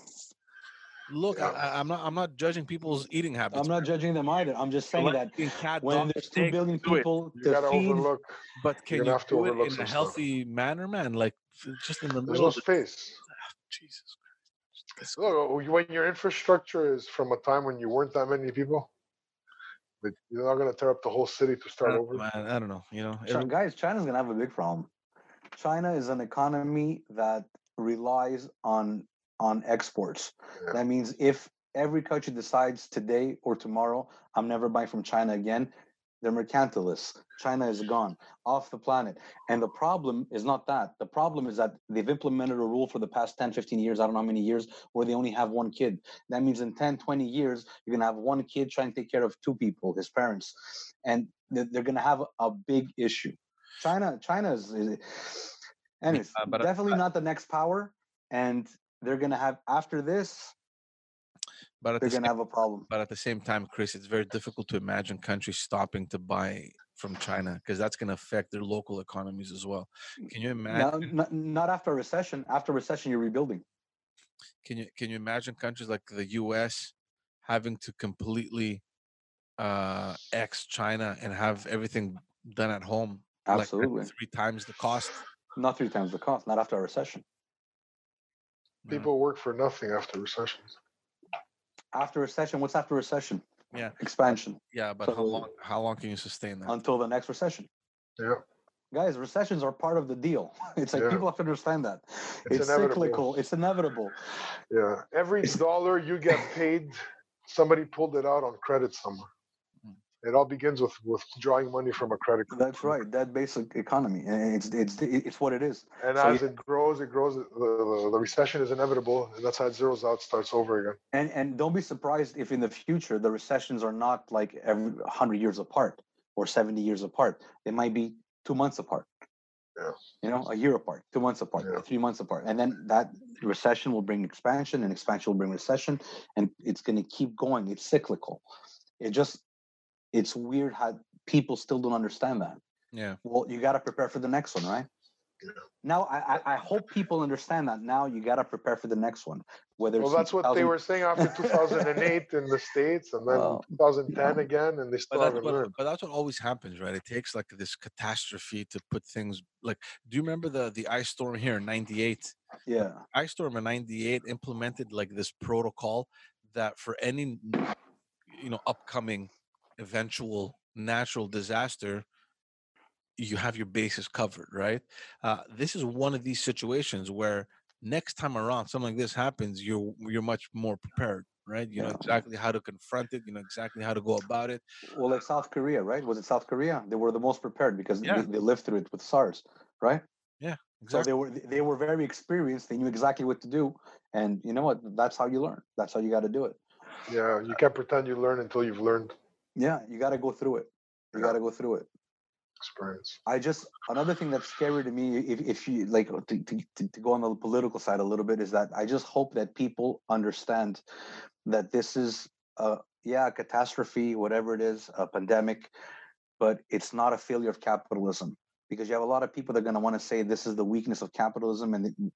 Look, Yeah. I, I- I'm not. I'm not judging people's eating habits. I'm not judging them either. I'm just saying that when there's two steak, billion do it. people you gotta feed, overlook. But can gonna you have to do it overlook in a some stuff. healthy manner, man? Like just in the There's middle no of the space. Ah, Jesus Christ. Look, when your infrastructure is from a time when you weren't that many people, but you're not gonna tear up the whole city to start don't over. man, I don't know. You know, Chi- every- guys, China's gonna have a big problem. China is an economy that relies on on exports. Yeah. That means if every country decides today or tomorrow, I'm never buying from China again, they're mercantilists. China is gone off the planet. And the problem is not that. The problem is that they've implemented a rule for the past 10, 15 years, I don't know how many years, where they only have one kid. That means in 10, 20 years, you're going to have one kid trying to take care of two people, his parents. And they're, going to have a big issue. China, China is, is anyways, uh, but, uh, definitely not the next power. And they're going to have, after this, but they're the going to have a problem. but at the same time, Chris, it's very difficult to imagine countries stopping to buy from China because that's going to affect their local economies as well. Can you imagine? Not, not after a recession. After recession, you're rebuilding. Can you can you imagine countries like the U.S. having to completely uh, ex China and have everything done at home? like, Absolutely. three times the cost. Not three times the cost. Not after a recession. You know? People work for nothing after recessions. After recession, what's after recession? Yeah. Expansion Yeah, but how long? How long can you sustain that? until the next recession. Yeah, Guys, recessions are part of the deal. It's like Yeah. people have to understand that. It's It's, cyclical. It's inevitable. yeah. Every dollar you get paid, somebody pulled it out on credit somewhere. It all begins with with drawing money from a credit card. That's right. That basic economy. It's it's it's what it is. And So as you- it grows, it grows. The, the, the recession is inevitable, and that's how it zeroes out, starts over again. And and don't be surprised if in the future the recessions are not like every hundred years apart or seventy years apart. They might be two months apart. Yeah. You know, a year apart, two months apart, Yeah. three months apart, and then that recession will bring expansion, and expansion will bring recession, and it's going to keep going. It's cyclical. It just, it's weird how people still don't understand that. Yeah. Well, you got to prepare for the next one, right? Yeah. Now, I, I I hope people understand that. Now you got to prepare for the next one. Whether Well, it's in that's what they were saying after 2008 in the states, and then Well, 2010 again, and they But still that's, haven't learned. but that's what always happens, right? It takes like this catastrophe to put things like. Do you remember the the ice storm here in '98? Yeah. Ice storm in '98 implemented like this protocol that for any, you know, upcoming eventual natural disaster, you have your bases covered, right? Uh, this is one of these situations where next time around something like this happens, you're you're much more prepared, right? You know exactly how to confront it. You know exactly how to go about it. Well, like South Korea, right? Was it South Korea? They were the most prepared because Yeah. they, they lived through it with SARS, right? Yeah. So they were they were very experienced. They knew exactly what to do, and you know what? That's how you learn. That's how you got to do it. Yeah, you can't pretend you learn until you've learned Yeah, you got to go through it. You Yeah. got to go through it. experience. I just another thing that's scary to me, if, if you like to, to, to, go on the political side a little bit, is that I just hope that people understand that this is a yeah a catastrophe, whatever it is, a pandemic, but it's not a failure of capitalism because you have a lot of people that are going to want to say this is the weakness of capitalism, and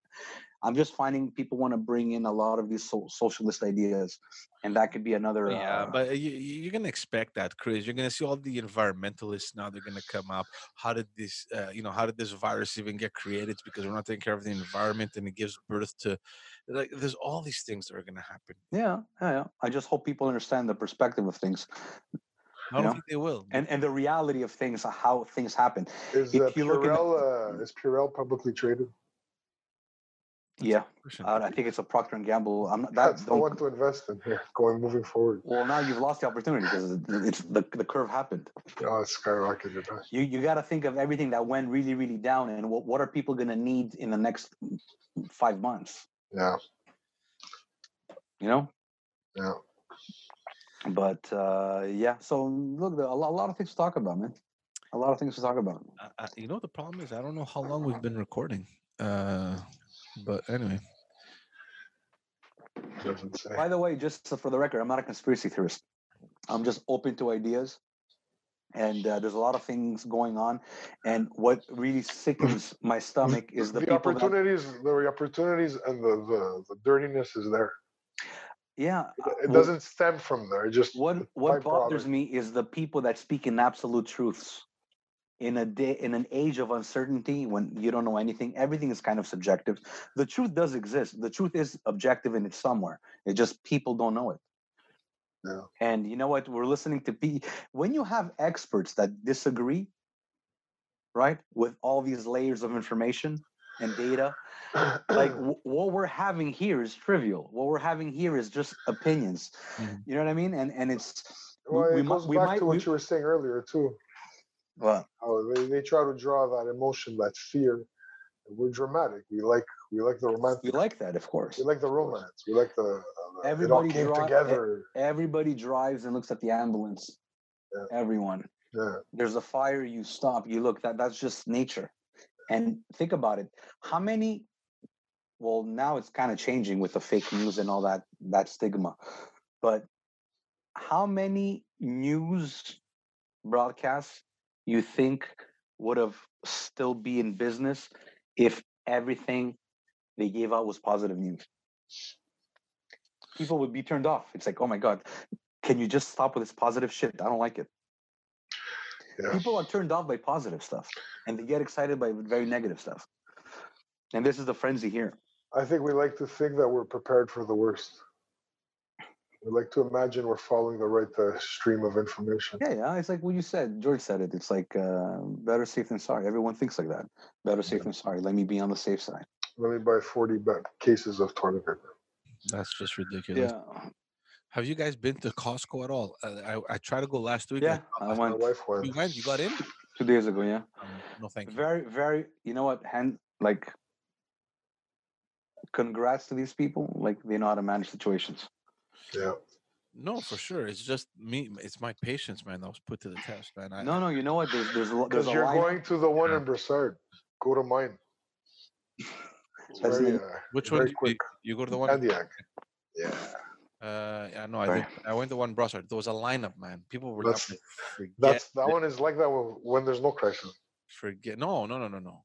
I'm just finding people want to bring in a lot of these so, socialist ideas, and that could be another. Yeah, uh, but you, you- you're gonna expect that, Chris. You're gonna see all the environmentalists now. They're gonna come up. How did this, uh, you know, how did this virus even get created? It's because we're not taking care of the environment, and it gives birth to, like, there's all these things that are gonna happen. yeah, yeah, yeah. I just hope people understand the perspective of things. I don't know, think they will. and and the reality of things, how things happen. Is If uh, you look in the- Purell uh, is Purell publicly traded? Yeah, uh, I think it's a Procter and Gamble. I'm not That's the one to invest in here, going moving forward. well, now you've lost the opportunity because it's the the curve happened. Oh, it's skyrocketed. You you got to think of everything that went really really down and what what are people going to need in the next five months. Yeah, You know. yeah. But uh, yeah, so look, a lot, a lot of things to talk about, man. A lot of things to talk about. I, I, you know, the problem is I don't know how long we've been recording. Uh, but anyway, Doesn't say. By the way, just so for the record, I'm not a conspiracy theorist. I'm just open to ideas. And uh, there's a lot of things going on. And what really sickens my stomach is the, the people that, opportunities, the opportunities, and the, the the dirtiness is there. Yeah. Uh, it well, doesn't stem from there. It just What what bothers me is the people that speak in absolute truths. In a day, in an age of uncertainty, when you don't know anything, everything is kind of subjective. The truth does exist. The truth is objective, and it's somewhere. It just people don't know it. Yeah. And you know what? We're listening to be when you have experts that disagree, right, with all these layers of information and data. Like w- what we're having here is trivial. What we're having here is just opinions. Mhm. You know what I mean? And and it's well, we it mi- goes we back might- to what we- you were saying earlier too. well, How they, they try to draw that emotion, that fear. We're dramatic. We like we like the romantic. we like that, of course. We like the romance. We like the, uh, the it all Everybody came draw- together. Everybody drives and looks at the ambulance. Yeah. Everyone. Yeah. There's a fire, you stop, you look. That that's just nature. And think about it. How many? Well, now it's kind of changing with the fake news and all that that stigma. But how many news broadcasts you think would have still be in business if everything they gave out was positive news? People would be turned off. It's like, oh my god, can you just stop with this positive shit? I don't like it. Yeah. People are turned off by positive stuff, and they get excited by very negative stuff. And this is the frenzy here. I think we like to think that we're prepared for the worst. We like to imagine we're following the right uh, stream of information. Yeah, yeah. It's like what you said. George said it. It's like uh, better safe than sorry. Everyone thinks like that. Better safe than sorry. Let me be on the safe side. Let me buy 40 ba- cases of toilet paper. that's just ridiculous. Yeah, Have you guys been to Costco at all? Uh, I I tried to go last week. yeah. I, I My went wife went. you went. You got in? two days ago. Yeah, Um, no, thank you. very, very. You know what? Hand like. Congrats to these people. Like they know how to manage situations. Yeah. No, for sure. It's just me. It's my patience, man. That was put to the test, man. I, No, no. You know what? There's there's there's Because a you're line. going to the one Yeah. in Brossard. Go to mine. Very, uh, Which one? very did You, quick. you go to the one? Candiac. Yeah. Uh, yeah, no, I Sorry. did. I went to one Brossard. There was a lineup, man. People were That's- That's that it, one is like that when, when there's no crisis. forget. No, no, no, no, no.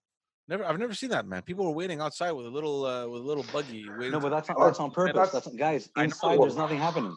Never. I've never seen that, man. People were waiting outside with a little, uh, with a little buggy. Waiting No, but that's not that's on purpose. that's- That's, guys. I know. Inside, there's nothing happening.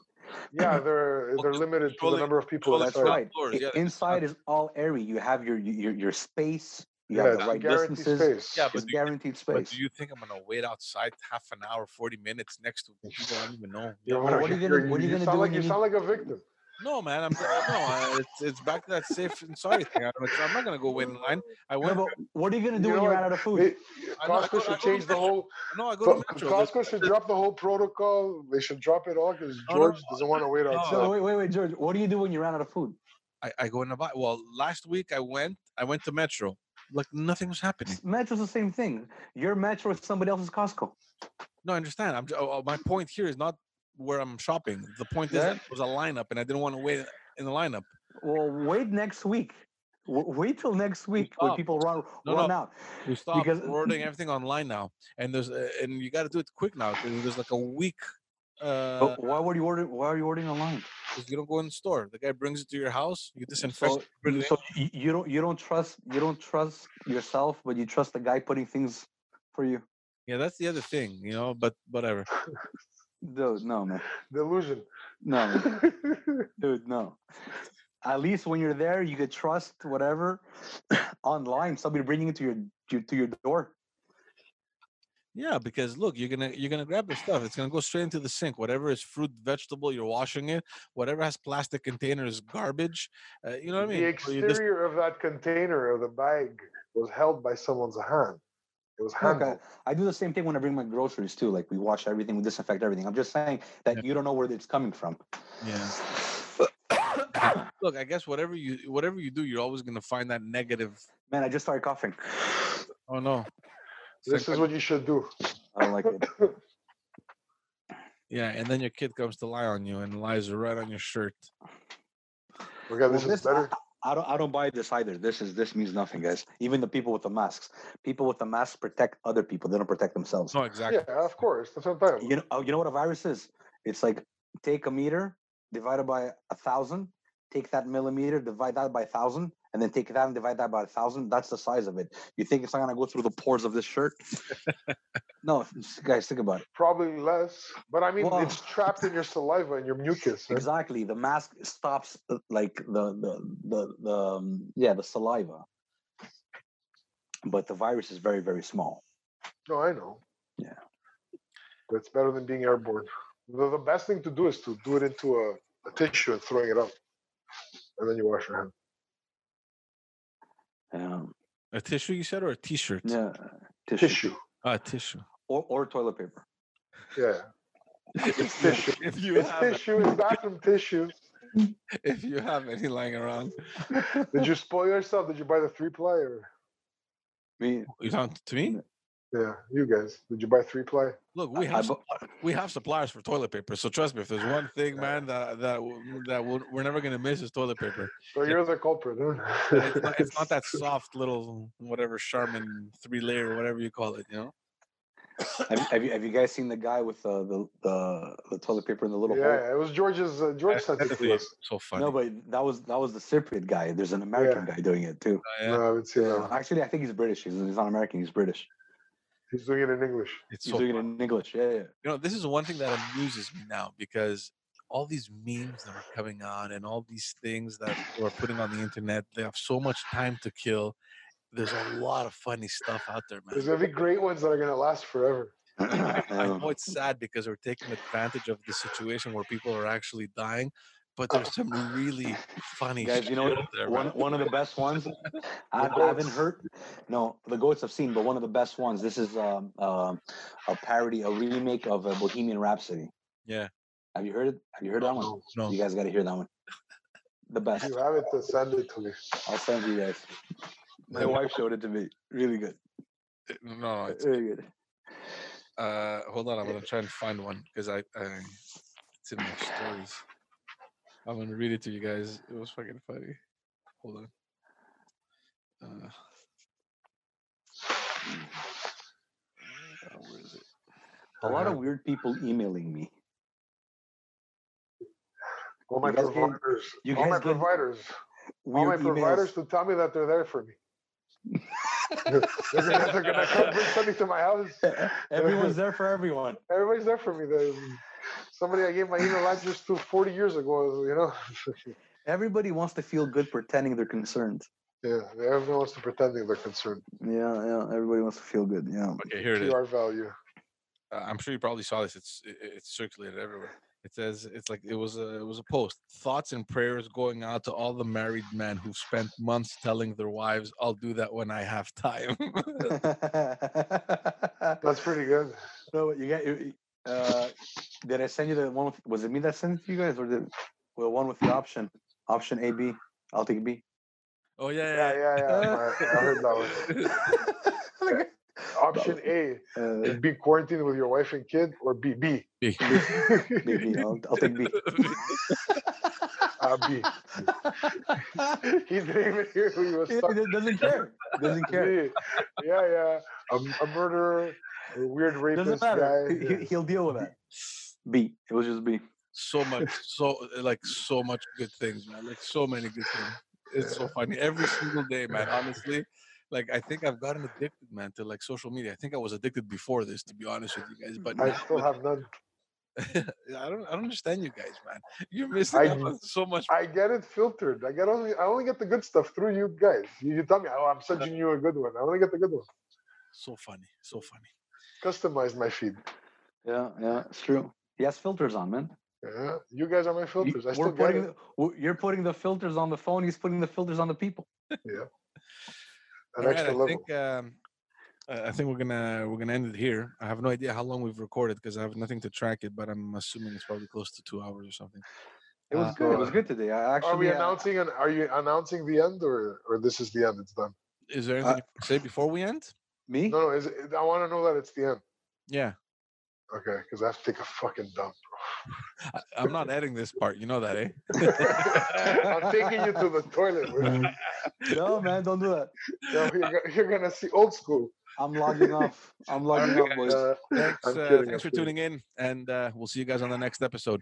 Yeah, they're they're limited to the number of people That's right. outdoors, yeah, inside is all airy. You have your your your space. You Yeah, have the right guaranteed distances. space. Yeah, It's but do you- guaranteed space. But do you think I'm gonna wait outside half an hour, forty minutes next to people I don't even know? You're- Well, what are you gonna- what are you gonna sound do like when you you sound like a victim. No, man. I'm no. uh, It's, it's back to that safe and sorry thing. I'm, it's- I'm not gonna go wait in line. I No, went. but what are you gonna do You when you run out of food? They- I know, I Costco go- I should go change the whole. No, I go to Metro. Costco should drop the whole protocol. They should drop it all because No, no, George doesn't want to wait no. outside. So wait, wait, wait, George. What do you do when you run out of food? I, I go in the buy. Well, last week I went. I went to Metro. Like nothing was happening. Metro's the same thing. Your Metro is somebody else's Costco. No, I understand. I'm. ju- Oh, oh, my point here is not where I'm shopping. The point is Yeah. that there was a lineup, and I didn't want to wait in the lineup. Well, wait next week. Wait till next week when people run No, run no. out. We stopped Because- ordering everything online now, and there's uh, and you got to do it quick now. There's like a week. Uh, why would you order? Why are you ordering online? Because you don't go in the store. The guy brings it to your house. You disinfect. So, it, put it in. so you, you don't you don't trust you don't trust yourself, but you trust the guy putting things for you. Yeah, that's the other thing, you know. But whatever. Dude, no man, Delusion. no, man. dude, no. At least when you're there, you could trust whatever online. Somebody bringing it to your, your to your door. Yeah, because look, you're gonna you're gonna grab the stuff. It's gonna go straight into the sink. Whatever is fruit, vegetable, you're washing it. Whatever has plastic containers, garbage. Uh, you know what I mean? the So you just- exterior of that container of the bag was held by someone's hand. It was Look, I. I do the same thing when I bring my groceries too. Like we wash everything, we disinfect everything. I'm just saying that Yeah. you don't know where it's coming from. yeah. Look, I guess whatever you whatever you do, you're always gonna find that negative. Man, I just started coughing. Oh no. It's This is what you should do. I don't like it. Yeah, and then your kid comes to lie on you and lies right on your shirt. Oh, okay, this Well, is better. I don't I don't buy this either. This is this means nothing, guys. Even the people with the masks. People with the masks protect other people. They don't protect themselves. No, exactly. Yeah, of course. That's what I'm You know oh, you know what a virus is? It's like take a meter, divide it by a thousand, take that millimeter, divide that by a thousand, and then take that and divide that by a thousand. That's the size of it. You think it's not gonna go through the pores of this shirt? no, guys, think about it. Probably less, but I mean, Well- it's trapped in your saliva and your mucus. right? Exactly. The mask stops uh, like the the the, the um, yeah the saliva, but the virus is very very small. No, I know. Yeah. But it's better than being airborne. The, the best thing to do is to do it into a, a tissue and throwing it out. And then you wash your hand. Um, A tissue, you said, or a T-shirt? yeah, tissue. Tissue. Ah, tissue. Or, or toilet paper. Yeah. It's tissue. if you It's have, it- tissue. It's bathroom tissue. if you have any lying around, Did you spoil yourself? Did you buy the three ply or? Me, you talking to me? Yeah, you guys. Did you buy three ply? Look, we have bu- we have suppliers for toilet paper. So trust me, if there's one thing, man, that that that we'll- we're never gonna miss is toilet paper. So you're the culprit, huh? It's not, it's not that soft little whatever Charmin three layer, whatever you call it. You know? have, you- have you have you guys seen the guy with uh, the the the toilet paper in the little hole? Yeah, it was George's. Uh, George sent it to us. So funny. No, but that was that was the Cypriot guy. There's an American guy doing it too. Uh, yeah, No, I haven't seen that. Actually, I think he's British. He's, he's not American. He's British. He's doing it in English. it's He's so doing it in English. Yeah, yeah. you know this is one thing that amuses me now because all these memes that are coming on and all these things that we're putting on the internet they have so much time to kill there's a lot of funny stuff out there man. There's gonna be great ones that are gonna last forever. I know it's sad because we're taking advantage of the situation where people are actually dying but there's some really funny Guys, you know out there, one man. one of the best ones. I, I haven't heard. No, the goats I've seen, but one of the best ones. This is um, um a parody, a remake of uh, Bohemian Rhapsody. Yeah. Have you heard it? Have you heard that one? No. no You guys got to hear that one. The best. If you have it, to send it to me. I'll send you guys. My wife showed it to me. Really good. no, no it's, Really good. uh hold on i'm gonna try and find one because I, I it's in my stories i'm gonna read it to you guys it was fucking funny hold on uh, where is it A lot of weird people emailing me. All my You guys gave- providers. you all my guys gave providers. All my Weird providers to tell me that they're there for me. they're, gonna, they're gonna come bring something to my house. Everyone's there for everyone. Everybody's there for me. They, somebody I gave my email address to 40 years ago, you know. Everybody wants to feel good pretending they're concerned. yeah, everyone wants to pretend they're concerned. Yeah, yeah. Everybody wants to feel good. Yeah. okay here it is PR value. uh, i'm sure you probably saw this it's it, it's circulated everywhere It says it's like it was a it was a post. Thoughts and prayers going out to all the married men who've spent months telling their wives, "I'll do that when I have time." That's pretty good. No, you got. You- Uh, did I send you the one? With, was it me that sent it to you guys, or the well, one with the option? Option A, B. I'll take B. oh yeah, Yeah, yeah. yeah, yeah. I, I heard that one. Option A: Uh, be quarantined with your wife and kid, or B B. B. B, B. I'll, I'll take B. Uh, B. he didn't even hear who he was He doesn't care. Doesn't care. B. Yeah, yeah. A, a murderer, a weird rapist Doesn't matter. guy. He, he- he'll deal with that. B. It was just B. so much, so like so much good things, man. Like so many good things. It's so funny every single day, man. Honestly, like I think I've gotten addicted, man, to like social media. I think I was addicted before this, to be honest with you guys. But I now, still have none. I don't, I don't understand you guys, man. You're missing I- out on so much. I get it filtered. I get only. I only get the good stuff through you guys. You, you tell me, oh, I'm sending you a good one. I only get the good one. So funny, so funny. Customize my feed. Yeah, yeah, it's true. He has filters on, man. Yeah, you guys are my You- filters. I we're still get putting it. the, you're putting the filters on the phone. He's putting the filters on the people. An All right, extra I level. think um, I I think we're gonna we're gonna end it here. I have no idea how long we've recorded because I have nothing to track it, but I'm assuming it's probably close to two hours or something. It was Uh, good. It was uh, good today. I actually. are we uh, announcing an? Are you announcing the end, or or this is the end? It's done. Is there anything you can say before we end? Me? No, no. Is it, I want to know that it's the end. Yeah, Okay, because I have to take a fucking dump. I, I'm not editing this part. You know that, eh? I'm taking you to the toilet. bro. no, man, don't do that. Yo, you're, you're gonna see old school. I'm logging off. I'm logging off, boys. Uh, Thanks, uh, kidding, thanks I'm for tuning in, and uh, we'll see you guys on the next episode.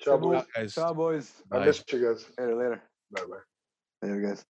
Ciao, Ciao, boys. Guys, Ciao, boys. I bye. missed you guys. Later, later. Bye bye. Later, guys.